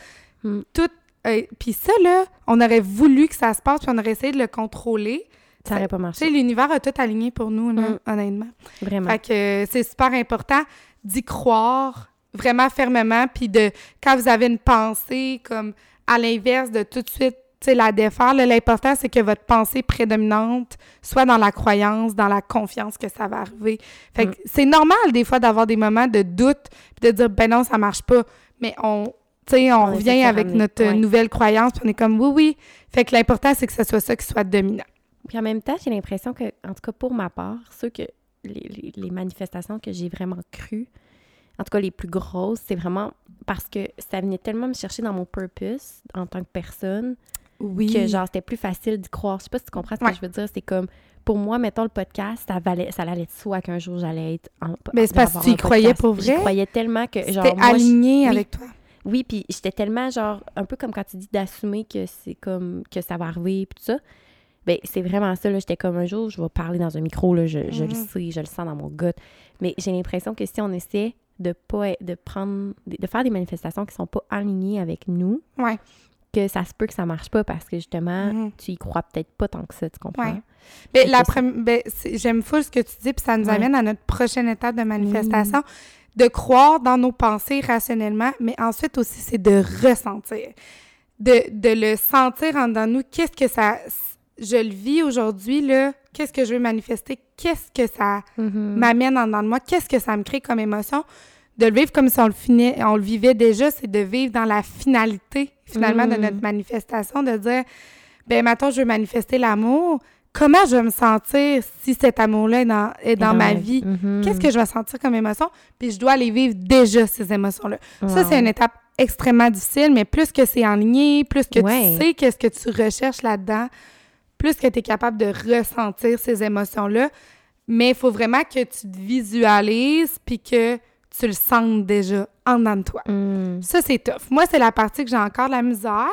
Mm. Tout... euh, puis ça, là, on aurait voulu que ça se passe, puis on aurait essayé de le contrôler. Ça aurait pas marché. l'univers a tout aligné pour nous, là, Mm. honnêtement. Vraiment. Fait que euh, c'est super important d'y croire vraiment fermement, puis de quand vous avez une pensée comme à l'inverse de tout de suite, la défaire, l'important c'est que votre pensée prédominante soit dans la croyance, dans la confiance que ça va arriver. Fait que c'est normal des fois d'avoir des moments de doute, puis de dire ben non, ça marche pas, mais on tu sais, on, On revient avec notre ouais. nouvelle croyance, puis on est comme oui, oui. Fait que l'important, c'est que ce soit ça qui soit dominant. Puis en même temps, j'ai l'impression que, en tout cas pour ma part, ceux que les, les- manifestations que j'ai vraiment crues, en tout cas les plus grosses, c'est vraiment parce que ça venait tellement me chercher dans mon purpose en tant que personne Oui. que genre c'était plus facile d'y croire. Je sais pas si tu comprends ce Ouais. que je veux dire. C'est comme pour moi, mettons le podcast, ça valait, ça allait de soi qu'un jour j'allais être en Mais c'est parce que tu y croyais pour vrai? croyais tellement que genre moi, je- aligné oui. avec toi? oui, puis j'étais tellement genre un peu comme quand tu dis d'assumer que c'est comme que ça va arriver puis tout ça. Ben, c'est vraiment ça, là. J'étais comme un jour, je vais parler dans un micro, là. Je, je le Mhm. sais, je le sens dans mon gut. Mais j'ai l'impression que si on essaie de pas de prendre, de faire des manifestations qui sont pas alignées avec nous, Ouais. que ça se peut que ça marche pas parce que justement, Mhm. tu y crois peut-être pas tant que ça, tu comprends? Ouais. Ben, la ben, j'aime full ce que tu dis, puis ça nous Ouais. amène à notre prochaine étape de manifestation, de croire dans nos pensées rationnellement, mais ensuite aussi, c'est de ressentir, de, de le sentir en dedans nous. Qu'est-ce que ça... Je le vis aujourd'hui, là. Qu'est-ce que je veux manifester? Qu'est-ce que ça Mhm. m'amène en dedans de moi? Qu'est-ce que ça me crée comme émotion? De le vivre comme si on le, finait, on le vivait déjà, c'est de vivre dans la finalité, finalement, de Mm. notre manifestation, de dire, ben maintenant, je veux manifester l'amour. Comment je vais me sentir si cet amour-là est dans, est dans, ma vie? Mhm. Qu'est-ce que je vais sentir comme émotion? Puis je dois aller vivre déjà ces émotions-là. Ça, c'est une étape extrêmement difficile, mais plus que c'est enligné, plus que Ouais. tu sais qu'est-ce que tu recherches là-dedans, plus que tu es capable de ressentir ces émotions-là. Mais il faut vraiment que tu te visualises puis que tu le sentes déjà en dedans de toi. Mm. Ça, c'est tough. Moi, c'est la partie que j'ai encore de la misère.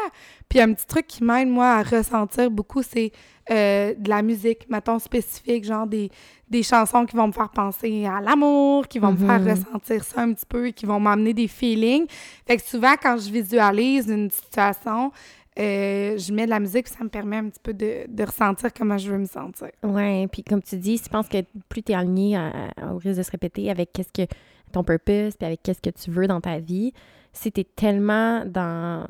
Puis un petit truc qui m'aide, moi, à ressentir beaucoup, c'est euh, de la musique, mettons, spécifique, genre des, des chansons qui vont me faire penser à l'amour, qui vont me faire Mhm. ressentir ça un petit peu, qui vont m'amener des feelings. Fait que souvent, quand je visualise une situation, euh, je mets de la musique, ça me permet un petit peu de, de ressentir comment je veux me sentir. Ouais, puis comme tu dis, je pense que plus tu es aligné au risque de se répéter avec qu'est-ce que ton purpose, puis avec qu'est-ce que tu veux dans ta vie, si tu es tellement dans,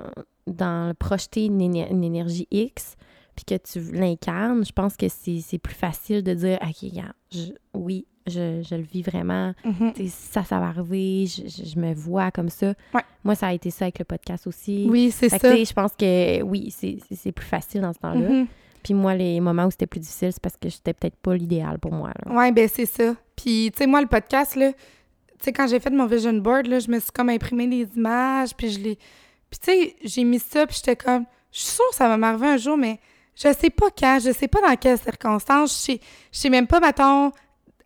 dans projeter une, une énergie X, puis que tu l'incarnes, je pense que c'est plus facile de dire, OK, regarde, je- oui, je, je le vis vraiment, Mhm. Sais, ça, ça va arriver, je, je- je me vois comme ça. Ouais. Moi, ça a été ça avec le podcast aussi. Oui, c'est que, ça. je pense que oui, c'est plus facile dans ce temps-là. Mhm. Puis moi, les moments où c'était plus difficile, c'est parce que j'étais peut-être pas l'idéal pour moi. Ouais, ben c'est ça. Puis, tu sais, moi, le podcast, là, tu sais, quand j'ai fait mon vision board, là, je me suis comme imprimé des images, puis je l'ai... Puis, tu sais, j'ai mis ça, puis j'étais comme... Je suis sûre que ça va m'arriver un jour, mais je sais pas quand, je sais pas dans quelles circonstances, je sais, je sais même pas, mettons,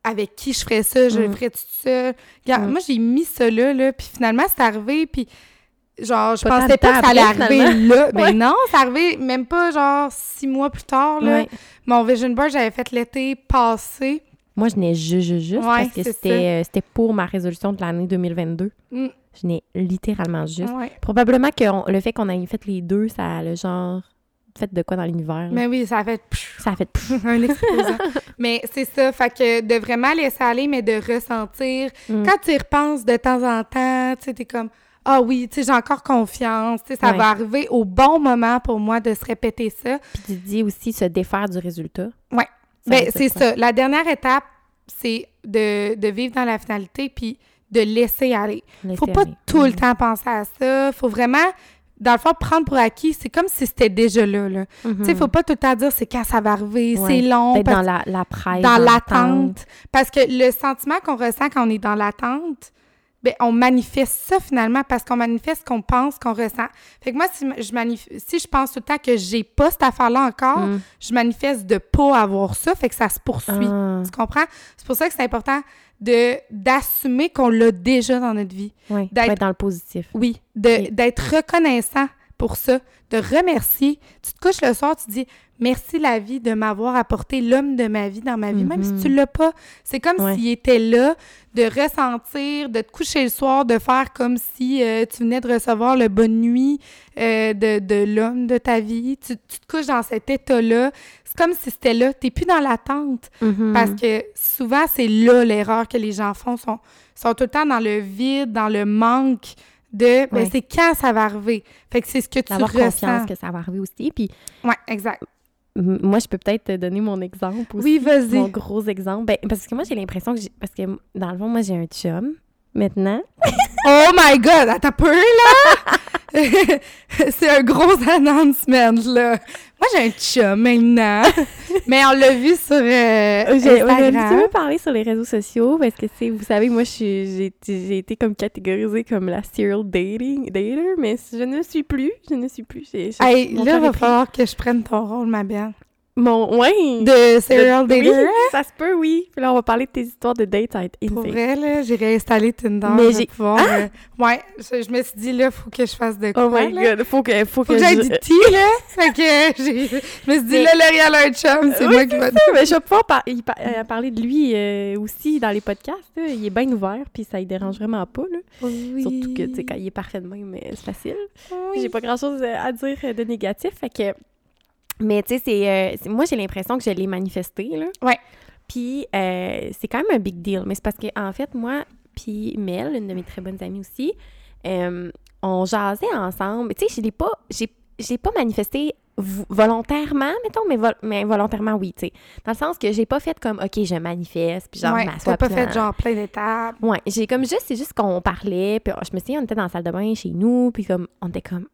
avec qui je ferais ça, je le Mm. ferais tout seul. Regarde, Mm. moi, j'ai mis ça là, là, puis finalement, c'est arrivé, puis genre, je Pas pensais pas que ça allait arriver là. Ben Ouais. non, ça arrivé même pas, genre, six mois plus tard, là. Mon vision board, j'avais fait l'été passé. Moi, je n'ai juste, juste, juste Ouais, parce que c'est c'était euh, c'était pour ma résolution de l'année 2022. Mm. Je n'ai littéralement juste. Ouais. Probablement que on- le fait qu'on ait fait les deux, ça a le genre fait de quoi dans l'univers. Mais oui, ça a fait Ça a fait un explosant. mais c'est ça, fait que de vraiment laisser aller, mais de ressentir. Mm. Quand tu y repenses de temps en temps, tu sais, t'es comme ah oui, tu sais, j'ai encore confiance, tu sais, ça Ouais. va arriver au bon moment pour moi de se répéter ça. Puis tu dis aussi se défaire du résultat. Ouais. Ça Ben, c'est ça. La dernière étape, c'est de, de vivre dans la finalité puis de laisser aller. Laisser Faut pas aller. tout le Mhm. temps penser à ça. Faut vraiment, dans le fond, prendre pour acquis. C'est comme si c'était déjà là. là. Mhm. Tu sais, faut pas tout le temps dire c'est quand ça va arriver, Ouais. c'est long. Parce- dans la, la presse. dans l'attente. l'attente. Parce que le sentiment qu'on ressent quand on est dans l'attente, ben, on manifeste ça finalement parce qu'on manifeste ce qu'on pense, qu'on ressent. Fait que moi, si je, manif- si je pense tout le temps que j'ai pas cette affaire-là encore, Mm. je manifeste de pas avoir ça, fait que ça se poursuit. Ah, Tu comprends? C'est pour ça que c'est important de d'assumer qu'on l'a déjà dans notre vie. Faut D'être- être dans le positif. Oui, d'être reconnaissant pour ça, de remercier. Tu te couches le soir, tu dis merci la vie de m'avoir apporté l'homme de ma vie dans ma vie, même si Mhm. tu l'as pas. C'est comme Ouais. s'il était là, de ressentir, de te coucher le soir, de faire comme si euh, tu venais de recevoir le bonne nuit euh, de, de l'homme de ta vie. Tu, tu te couches dans cet état-là. Comme si c'était là. Tu plus dans l'attente. Mhm. Parce que souvent, c'est là l'erreur que les gens font. Sont, sont tout le temps dans le vide, dans le manque de ben, Ouais. c'est quand ça va arriver? Fait que c'est ce que tu ressens. confiance que ça va arriver aussi. Puis Ouais, exact. moi, je peux peut-être te donner mon exemple aussi. Oui, vas-y. Mon gros exemple. Ben, parce que moi, j'ai l'impression que. Parce que, dans le fond, moi, j'ai un chum, maintenant. Oh my God! Attends peu, là! c'est un gros announcement, là. Moi, j'ai un chum maintenant. Mais on l'a vu sur euh, J'ai on a un petit Instagram. peu parlé sur les réseaux sociaux parce que, tu vous savez, moi, j'ai été- comme catégorisée comme la serial dating, dater, mais je ne suis plus. Je ne suis plus. J'ai- Hey, là, il va falloir que je prenne ton rôle, ma belle. Mon, ouais! de Serial. Oui, ça se peut, oui. Puis là, on va parler de tes histoires de date, ça va être Pour vrai, là, j'ai réinstallé Tinder. Mais je vais j'ai- pouvoir, euh, ouais, je, je me suis dit, là, faut que je fasse de quoi, Oh my là. god, faut que, faut Faut que, que j'aille je- du tea, là. fait que j'ai- je me suis dit, Mais- là, L'Oréal a un chum, c'est Oui, moi qui va... Mais je vais pouvoir par- euh, parler de lui euh, aussi dans les podcasts. là. Il est bien ouvert, puis ça ne dérange vraiment pas. Là. Oui. Surtout que, tu sais, quand il est parfait de même, euh, c'est facile. Oui. J'ai pas grand-chose euh, à dire de négatif, fait que... Mais, tu sais, c'est... euh, c'est- moi, j'ai l'impression que je l'ai manifesté, là. Ouais. Puis, euh, c'est quand même un big deal. Mais c'est parce que, en fait, moi, puis Mel, une de mes très bonnes amies aussi, euh, on jasait ensemble. Tu sais, je l'ai pas... J'ai j'ai pas manifesté vo- volontairement, mettons, mais, vol- mais volontairement, oui, tu sais. Dans le sens que j'ai pas fait comme, OK, je manifeste, puis genre, ouais, m'assois, pas fait genre plein d'étapes. Ouais, j'ai comme juste, c'est juste qu'on parlait, puis oh, je me souviens, on était dans la salle de bain chez nous, puis comme, on était comme,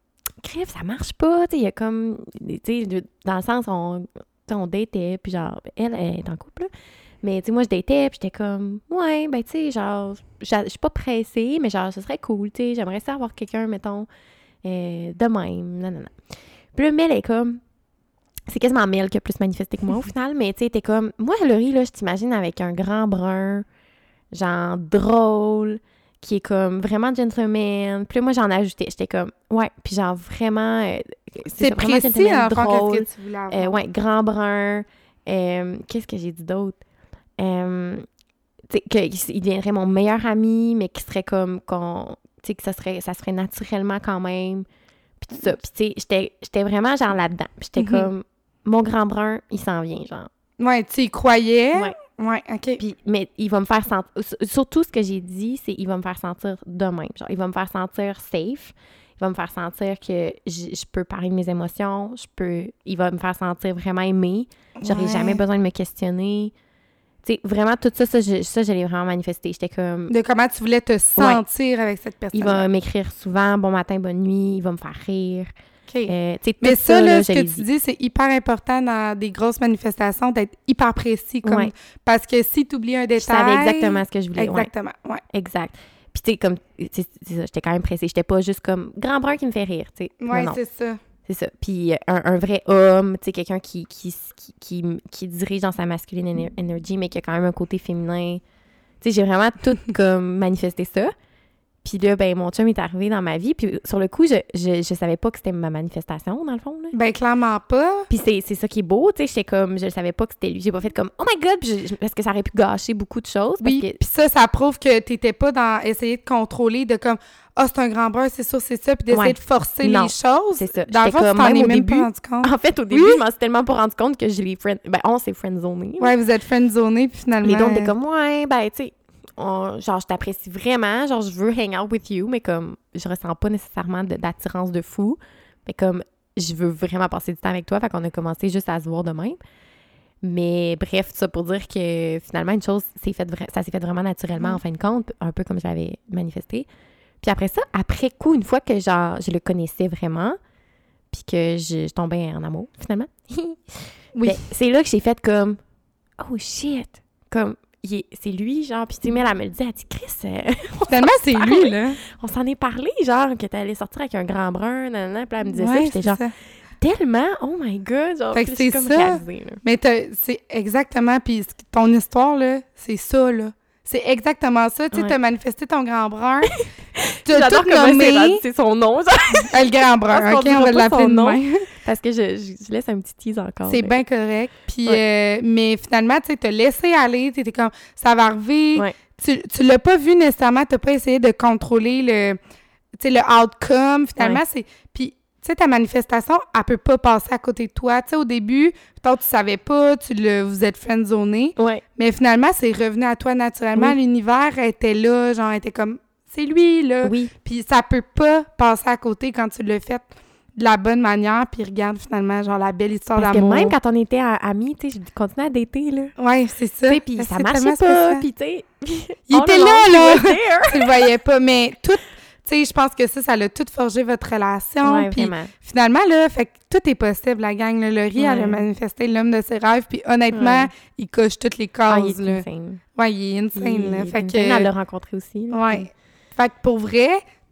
crève, ça marche pas, tu sais, il y a comme, tu sais, dans le sens, on, on datait, puis genre, elle, elle est en couple, là. mais tu sais, moi, je datais, puis j'étais comme, ouais, ben, tu sais, genre, je suis pas pressée, mais genre, ce serait cool, tu sais, j'aimerais ça avoir quelqu'un, mettons, euh, de même, non, non, non. Puis là, Mel est comme, c'est quasiment Mel qui a plus manifesté que moi, au final, mais tu sais, t'es comme, moi, Laurie, là, je t'imagine avec un grand brun, genre drôle, qui est comme vraiment gentleman. Puis là, moi, j'en ai ajouté. J'étais comme, ouais. Puis genre vraiment. euh, C'est précis, drôle. que tu voulais avoir? Euh, ouais, grand brun. Euh, Qu'est-ce que j'ai dit d'autre? Tu sais, qu'il deviendrait mon meilleur ami, mais qui serait comme qu'on. Tu sais, que ça serait, ça serait naturellement quand même. Puis tout ça. Puis tu sais, j'étais- vraiment genre là-dedans. Puis j'étais Mhm. comme, mon grand brun, il s'en vient, genre. Ouais, tu y croyais? Ouais. Ouais, OK. Puis, mais il va me faire sentir. Surtout, ce que j'ai dit, c'est il va me faire sentir de même. Genre, il va me faire sentir safe. Il va me faire sentir que je, je peux parler de mes émotions. Je peux. Il va me faire sentir vraiment aimé. J'aurais Ouais. jamais besoin de me questionner. Tu sais, vraiment, tout ça, ça, je, ça, je l'ai vraiment manifesté. J'étais comme. De comment tu voulais te sentir avec cette personne. Il va m'écrire souvent, bon matin, bonne nuit. Il va me faire rire. Euh, Mais ça, là, ce que tu dis, c'est hyper important dans des grosses manifestations d'être hyper précis. Comme, Ouais. Parce que si tu oublies un détail... Je savais exactement ce que je voulais. Exactement, ouais. Exact. Puis, tu sais, comme. J'étais quand même pressée. J'étais pas juste comme grand brun qui me fait rire, tu sais. Ouais, c'est ça. C'est ça. Puis euh, un, un vrai homme, tu sais, quelqu'un qui, qui, qui, qui, qui dirige dans sa masculine ener- energy, mais qui a quand même un côté féminin. Tu sais, j'ai vraiment tout comme manifesté ça. Puis là, ben, mon chum est arrivé dans ma vie. Puis sur le coup, je, je, je savais pas que c'était ma manifestation, dans le fond. Là. Ben, clairement pas. Puis c'est, ça qui est beau, tu sais. J'étais comme, je savais pas que c'était lui. J'ai pas fait comme, oh my god, Puis je- parce que ça aurait pu gâcher beaucoup de choses. Parce Oui, que, puis ça, ça prouve que t'étais pas dans essayer de contrôler, de comme, ah, c'est un grand brun, c'est sûr, c'est ça, puis d'essayer Ouais. de forcer Non, les choses. c'est ça. Dans le fond, tu t'en es même début- pas rendu compte. en fait, au début, Oui. je m'en suis tellement pas rendu compte que je l'ai friend... Ben, on s'est friendzoné. Ouais, vous êtes friendzonés, puis finalement... Les deux, on était comme, ouais, ben, tu sais, on- genre, je t'apprécie vraiment, genre, je veux hang out with you, mais comme, je ressens pas nécessairement d'attirance de, fou, mais comme, je veux vraiment passer du temps avec toi, fait qu'on a commencé juste à se voir de même. Mais bref, ça pour dire que finalement, une chose, vra- ça s'est fait vraiment naturellement Mm. en fin de compte, un peu comme j'avais manifesté. Puis après ça, après coup, une fois que genre, je le connaissais vraiment, puis que je, je tombais en amour, finalement, Oui. ben, c'est là que j'ai fait comme oh shit comme c'est lui genre puis tu sais elle me le dit elle dit Chris euh, Finalement, c'est lui, là. on s'en est parlé genre que t'allais sortir avec un grand brun nanana, puis elle me disait ça Ouais, j'étais genre ça. tellement oh my god genre Fait que c'est comme ça. là. Mais t'as- c'est exactement, puis ton histoire, là, c'est ça, là. C'est exactement ça. Tu sais, Ouais. t'as manifesté ton grand brun. T'as J'adore tout nommé. c'est son nom Ah, le grand brun, OK? On va l'appeler nom. parce que je, je, je laisse un petit tease encore C'est bien correct. Puis, euh, mais finalement, tu sais, t'as laissé aller. T'étais comme, ça va arriver. Ouais. Tu, tu l'as pas vu nécessairement. T'as pas essayé de contrôler le, tu le outcome. Finalement, c'est... Puis, tu sais, ta manifestation, elle peut pas passer à côté de toi. Tu sais, au début, peut-être tu savais pas, tu le, vous êtes friendzoné. ouais Mais finalement, c'est revenu à toi naturellement. Oui. L'univers était là, genre, était comme, c'est lui, là. oui Puis ça peut pas passer à côté quand tu le fais de la bonne manière. Puis regarde finalement, genre, la belle histoire parce que d'amour. même quand on était amis tu sais je continuais à dater là Ouais, c'est ça. tu sais puis ça marchait pas puis tu sais Il était là, là. tu le voyais pas. Mais tout, tu sais, je pense que ça, ça l'a tout forgé votre relation. ouais puis finalement, là, fait que tout est possible, la gang. Là. Laurie, elle a Ouais. manifesté l'homme de ses rêves. Puis honnêtement, Ouais. il coche toutes les ah, cases, il là. est insane Ouais, il est insane, Il- là. il Fait insane. que... Elle l'a rencontré aussi. là. Ouais. Fait que pour vrai,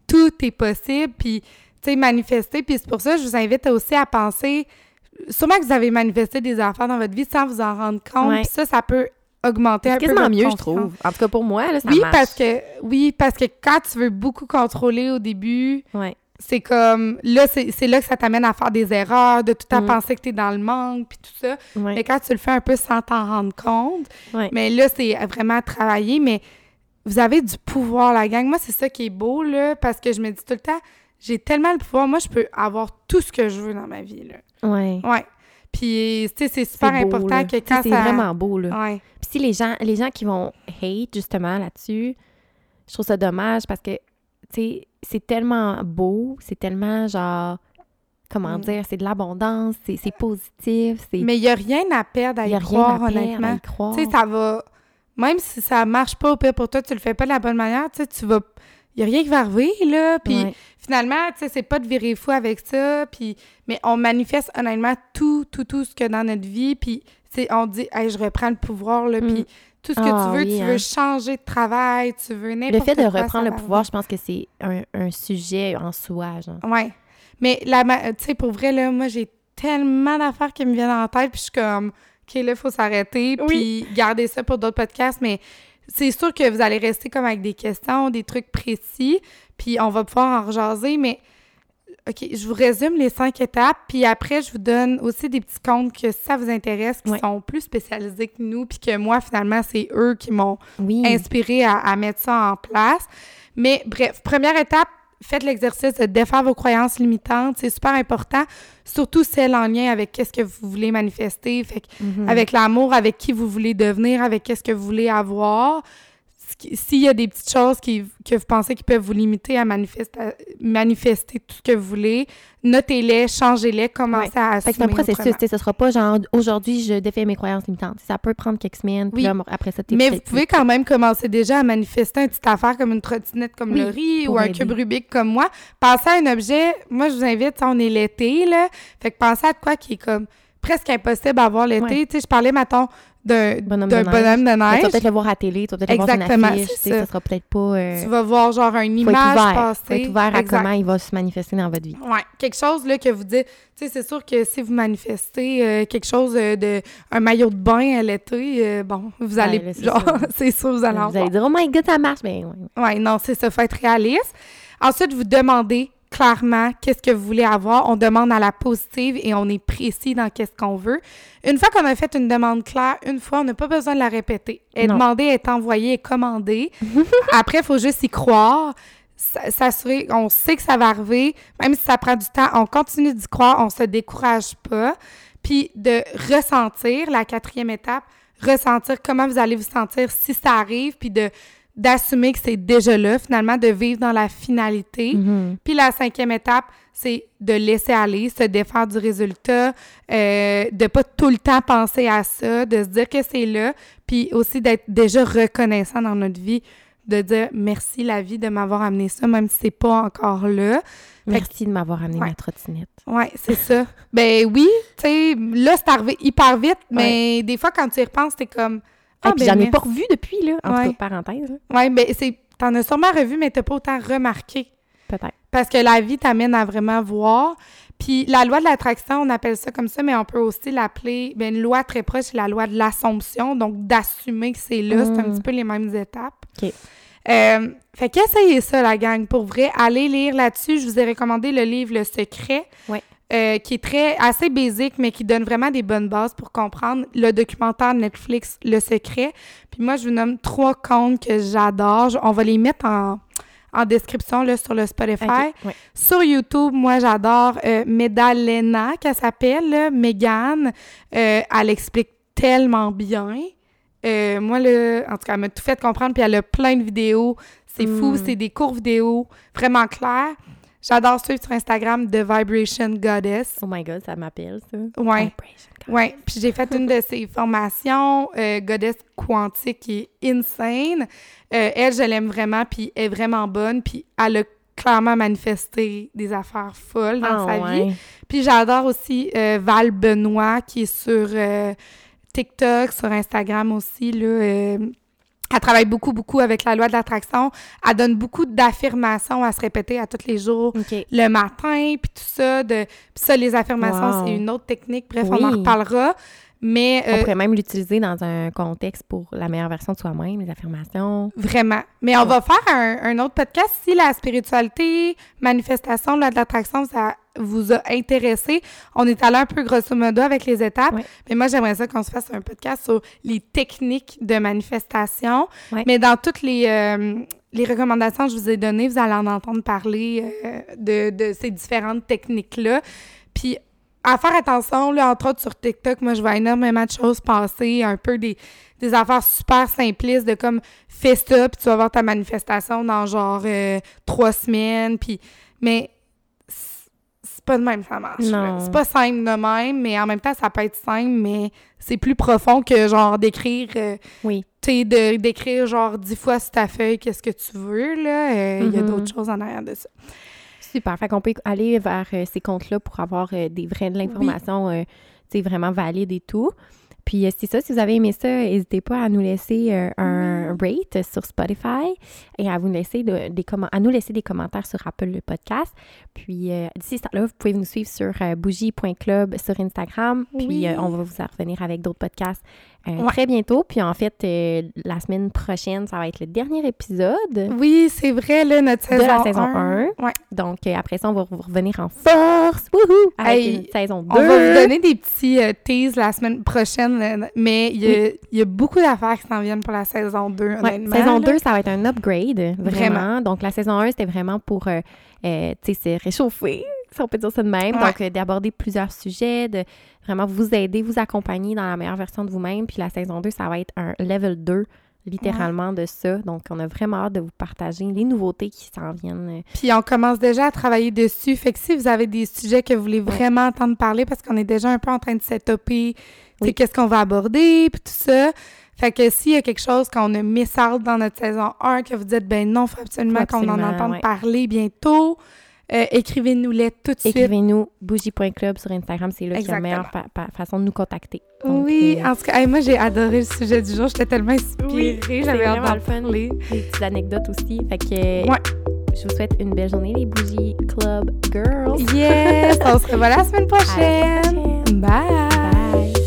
tout est possible, puis, tu sais, manifester. Puis c'est pour ça que je vous invite aussi à penser, sûrement que vous avez manifesté des affaires dans votre vie sans vous en rendre compte. Ouais. Puis ça, ça peut augmenter un C'est peu quasiment votre mieux, je trouve. En tout cas, pour moi, là, ça Oui, marche. parce que oui, parce que quand tu veux beaucoup contrôler au début, Ouais. c'est comme là, c'est c'est là que ça t'amène à faire des erreurs, de tout à Mm. penser que t'es dans le manque, puis tout ça. Ouais. Mais quand tu le fais un peu sans t'en rendre compte, Ouais. mais là, c'est vraiment à travailler, mais vous avez du pouvoir, la gang. Moi, c'est ça qui est beau, là, parce que je me dis tout le temps, j'ai tellement le pouvoir. Moi, je peux avoir tout ce que je veux dans ma vie, là. Ouais. Ouais. Puis, tu sais, c'est super C'est beau, important là. que quand C'est ça... vraiment beau, là. Ouais. Puis si les gens, les gens qui vont hate, justement, là-dessus, je trouve ça dommage parce que, tu sais, c'est tellement beau, c'est tellement, genre, comment Mm. dire, c'est de l'abondance, c'est c'est positif, c'est... Mais il n'y a rien à perdre à y y a rien croire, à perdre à honnêtement. y croire. Tu sais, ça va... Même si ça marche pas au pire pour toi, tu le fais pas de la bonne manière, tu sais, tu vas... Il y a rien qui va arriver, là, puis Ouais. finalement, tu sais, c'est pas de virer fou avec ça, puis... Mais on manifeste, honnêtement, tout, tout, tout ce que dans notre vie, puis. On dit, « Hey, je reprends le pouvoir, là, Mm. puis tout ce que Ah tu veux, oui, tu hein. veux changer de travail, tu veux Le n'importe fait de quoi, reprendre le pouvoir, je pense que c'est un, un sujet en soi, genre. Ouais. Mais, tu sais, pour vrai, là, moi, j'ai tellement d'affaires qui me viennent en tête, puis je suis comme, OK, là, il faut s'arrêter, puis garder ça pour d'autres podcasts, mais c'est sûr que vous allez rester comme avec des questions, des trucs précis, puis on va pouvoir en rejaser, mais OK, je vous résume les cinq étapes, puis après, je vous donne aussi des petits comptes que ça vous intéresse, qui Ouais. sont plus spécialisés que nous, puis que moi, finalement, c'est eux qui m'ont Oui. inspiré à, à mettre ça en place. Mais bref, première étape, faites l'exercice de défaire vos croyances limitantes. C'est super important, surtout celles en lien avec qu'est-ce que vous voulez manifester, fait Mhm. avec l'amour, avec qui vous voulez devenir, avec qu'est-ce que vous voulez avoir. S'il y a des petites choses qui, que vous pensez qui peuvent vous limiter à manifester, manifester tout ce que vous voulez, notez-les, changez-les, commencez à Fait assumer que c'est un processus, ce sera pas genre aujourd'hui je défais mes croyances limitantes. Ça peut prendre quelques semaines, puis Oui. là, après ça, Mais vous pouvez quand même commencer déjà à manifester une petite affaire comme une trottinette comme Oui, le riz ou un aider. cube Rubik comme moi. Pensez à un objet, moi je vous invite, on est l'été, là. Fait que pensez à de quoi qui est comme presque impossible à voir l'été. Ouais. Tu sais, je parlais, mettons, d'un Bonhomme de neige. bonhomme de Mais Tu vas neige. peut-être le voir à la télé, tu vas peut-être le voir sur une affiche, ça. ça sera peut-être pas... euh, Tu vas voir genre une image ouvert, passer. faut être ouvert à Exact. comment il va se manifester dans votre vie. Ouais, quelque chose là que vous dites, tu sais, c'est sûr que si vous manifestez euh, quelque chose euh, de un maillot de bain à l'été, euh, bon, vous allez là, genre, c'est sûr vous allez en Vous voir. allez dire « Oh my God, ça marche! » Ben ouais. Ouais, non, c'est ça, faut être réaliste. Ensuite, vous demandez clairement qu'est-ce que vous voulez avoir. On demande à la positive et on est précis dans qu'est-ce qu'on veut. Une fois qu'on a fait une demande claire, une fois, on n'a pas besoin de la répéter. Elle est demandée, elle est envoyée, elle est commandée. Après, il faut juste y croire. S'assurer, on sait que ça va arriver, même si ça prend du temps, on continue d'y croire, on se décourage pas. Puis de ressentir, la quatrième étape, ressentir comment vous allez vous sentir si ça arrive, puis de d'assumer que c'est déjà là, finalement, de vivre dans la finalité. Mhm. Puis la cinquième étape, c'est de laisser aller, se défaire du résultat, euh, de pas tout le temps penser à ça, de se dire que c'est là, puis aussi d'être déjà reconnaissant dans notre vie, de dire merci la vie de m'avoir amené ça, même si c'est pas encore là. Merci de m'avoir amené Ouais. ma trottinette. Ouais, c'est ça. ben oui, tu sais, là, c'est arrivé hyper vite, mais des fois, quand tu y repenses, t'es comme... Et Ah, puis ben j'en ai pas revu depuis, là. En Ouais. tout cas, parenthèse, là. Ouais, ben c'est... T'en as sûrement revu, mais t'as pas autant remarqué. peut-être. Parce que la vie t'amène à vraiment voir. Puis la loi de l'attraction, on appelle ça comme ça, mais on peut aussi l'appeler ben, une loi très proche, c'est la loi de l'assomption, donc d'assumer que c'est là. C'est un Mm. petit peu les mêmes étapes. OK. Euh, fait qu'essayez ça, la gang, pour vrai. Allez lire là-dessus. Je vous ai recommandé le livre Le Secret, Ouais. Euh, qui est très assez basique, mais qui donne vraiment des bonnes bases pour comprendre le documentaire Netflix Le Secret. Puis moi, je vous nomme trois comptes que j'adore. On va les mettre en, en description là, sur le Spotify. Sur YouTube, moi, j'adore euh, Medalena, qu'elle s'appelle, Megan. Euh, elle explique tellement bien. Euh, moi, là, en tout cas, elle m'a tout fait comprendre, puis elle a plein de vidéos. C'est fou, Mm. c'est des courts vidéos vraiment clairs. J'adore suivre sur Instagram The Vibration Goddess. Oh my God, ça m'appelle, ça. Ouais. Ouais, puis j'ai fait une de ses formations, euh, Goddess Quantique, qui est insane. Euh, elle, je l'aime vraiment, puis elle est vraiment bonne, puis elle a clairement manifesté des affaires folles dans Ah, sa ouais. vie. Puis j'adore aussi euh, Val Benoît, qui est sur TikTok, sur Instagram aussi, là. euh, Elle travaille beaucoup, beaucoup avec la loi de l'attraction. Elle donne beaucoup d'affirmations à se répéter à tous les jours, le matin, puis tout ça. De... Puis ça, les affirmations, Wow. c'est une autre technique. Bref, on en reparlera. Mais On euh, pourrait même l'utiliser dans un contexte pour la meilleure version de soi-même, les affirmations. Vraiment. Mais on va faire un, un autre podcast si la spiritualité, manifestation, loi de l'attraction, ça vous a intéressé. On est allé un peu grosso modo avec les étapes. Mais moi, j'aimerais ça qu'on se fasse un podcast sur les techniques de manifestation. Mais dans toutes les, euh, les recommandations que je vous ai données, vous allez en entendre parler euh, de, de ces différentes techniques-là. Puis, à faire attention, là, entre autres sur TikTok, moi, je vois énormément de choses passer, un peu des, des affaires super simplistes de comme fais ça, puis tu vas voir ta manifestation dans genre euh, trois semaines, puis mais c'est pas de même ça marche. C'est pas simple de même, mais en même temps, ça peut être simple, mais c'est plus profond que genre d'écrire, euh, Oui. tu sais, d'écrire genre dix fois sur ta feuille qu'est-ce que tu veux, là. Euh, Il y a Mhm. d'autres choses en arrière de ça. Super. Fait qu'on peut aller vers euh, ces comptes-là pour avoir des vraies de l'information, tu sais, vraiment valide et tout. Puis euh, c'est ça, si vous avez aimé ça, n'hésitez pas à nous laisser euh, un rate sur Spotify et à, vous laisser de- des à nous laisser des commentaires sur Apple le podcast. Puis euh, d'ici ce temps-là, vous pouvez nous suivre sur euh, bougie.club sur Instagram. Puis Oui. on va vous en revenir avec d'autres podcasts Ouais. très bientôt. Puis en fait, la semaine prochaine, ça va être le dernier épisode. Oui, c'est vrai, là, notre De saison la saison 1. Ouais. Donc, après ça, on va vous revenir en force. Wouhou! Avec Hey, une saison 2. On va vous donner des petits teases la semaine prochaine, mais il y, a- il y a beaucoup d'affaires qui s'en viennent pour la saison 2, Ouais, honnêtement. saison là. 2, ça va être un upgrade, vraiment. Vraiment. Donc, la saison 1, c'était vraiment pour, euh, euh, tu sais, se réchauffer, si on peut dire ça de même. Ouais. Donc, euh, d'aborder plusieurs sujets, de vraiment vous aider, vous accompagner dans la meilleure version de vous-même. Puis la saison 2, ça va être un level 2, littéralement, de ça. Donc, on a vraiment hâte de vous partager les nouveautés qui s'en viennent. Puis on commence déjà à travailler dessus. Fait que si vous avez des sujets que vous voulez vraiment entendre parler, parce qu'on est déjà un peu en train de sais, Oui. qu'est-ce qu'on va aborder, puis tout ça. Fait que s'il y a quelque chose qu'on a out dans notre saison 1, que vous dites, ben non, il faut absolument qu'on en entende ouais. parler bientôt, euh, écrivez-nous-les tout de suite. Écrivez-nous bougie.club sur Instagram, c'est là qu'il y a la meilleure fa- fa- façon de nous contacter. Donc, Oui, euh, en tout cas, hey, moi j'ai adoré le sujet du jour. J'étais tellement inspirée. J'avais hâte d'en parler. des petites anecdotes aussi. Fait que Ouais. je vous souhaite une belle journée, les Bougie Club Girls. Yes! On se revoit la semaine À la semaine prochaine. prochaine. Bye!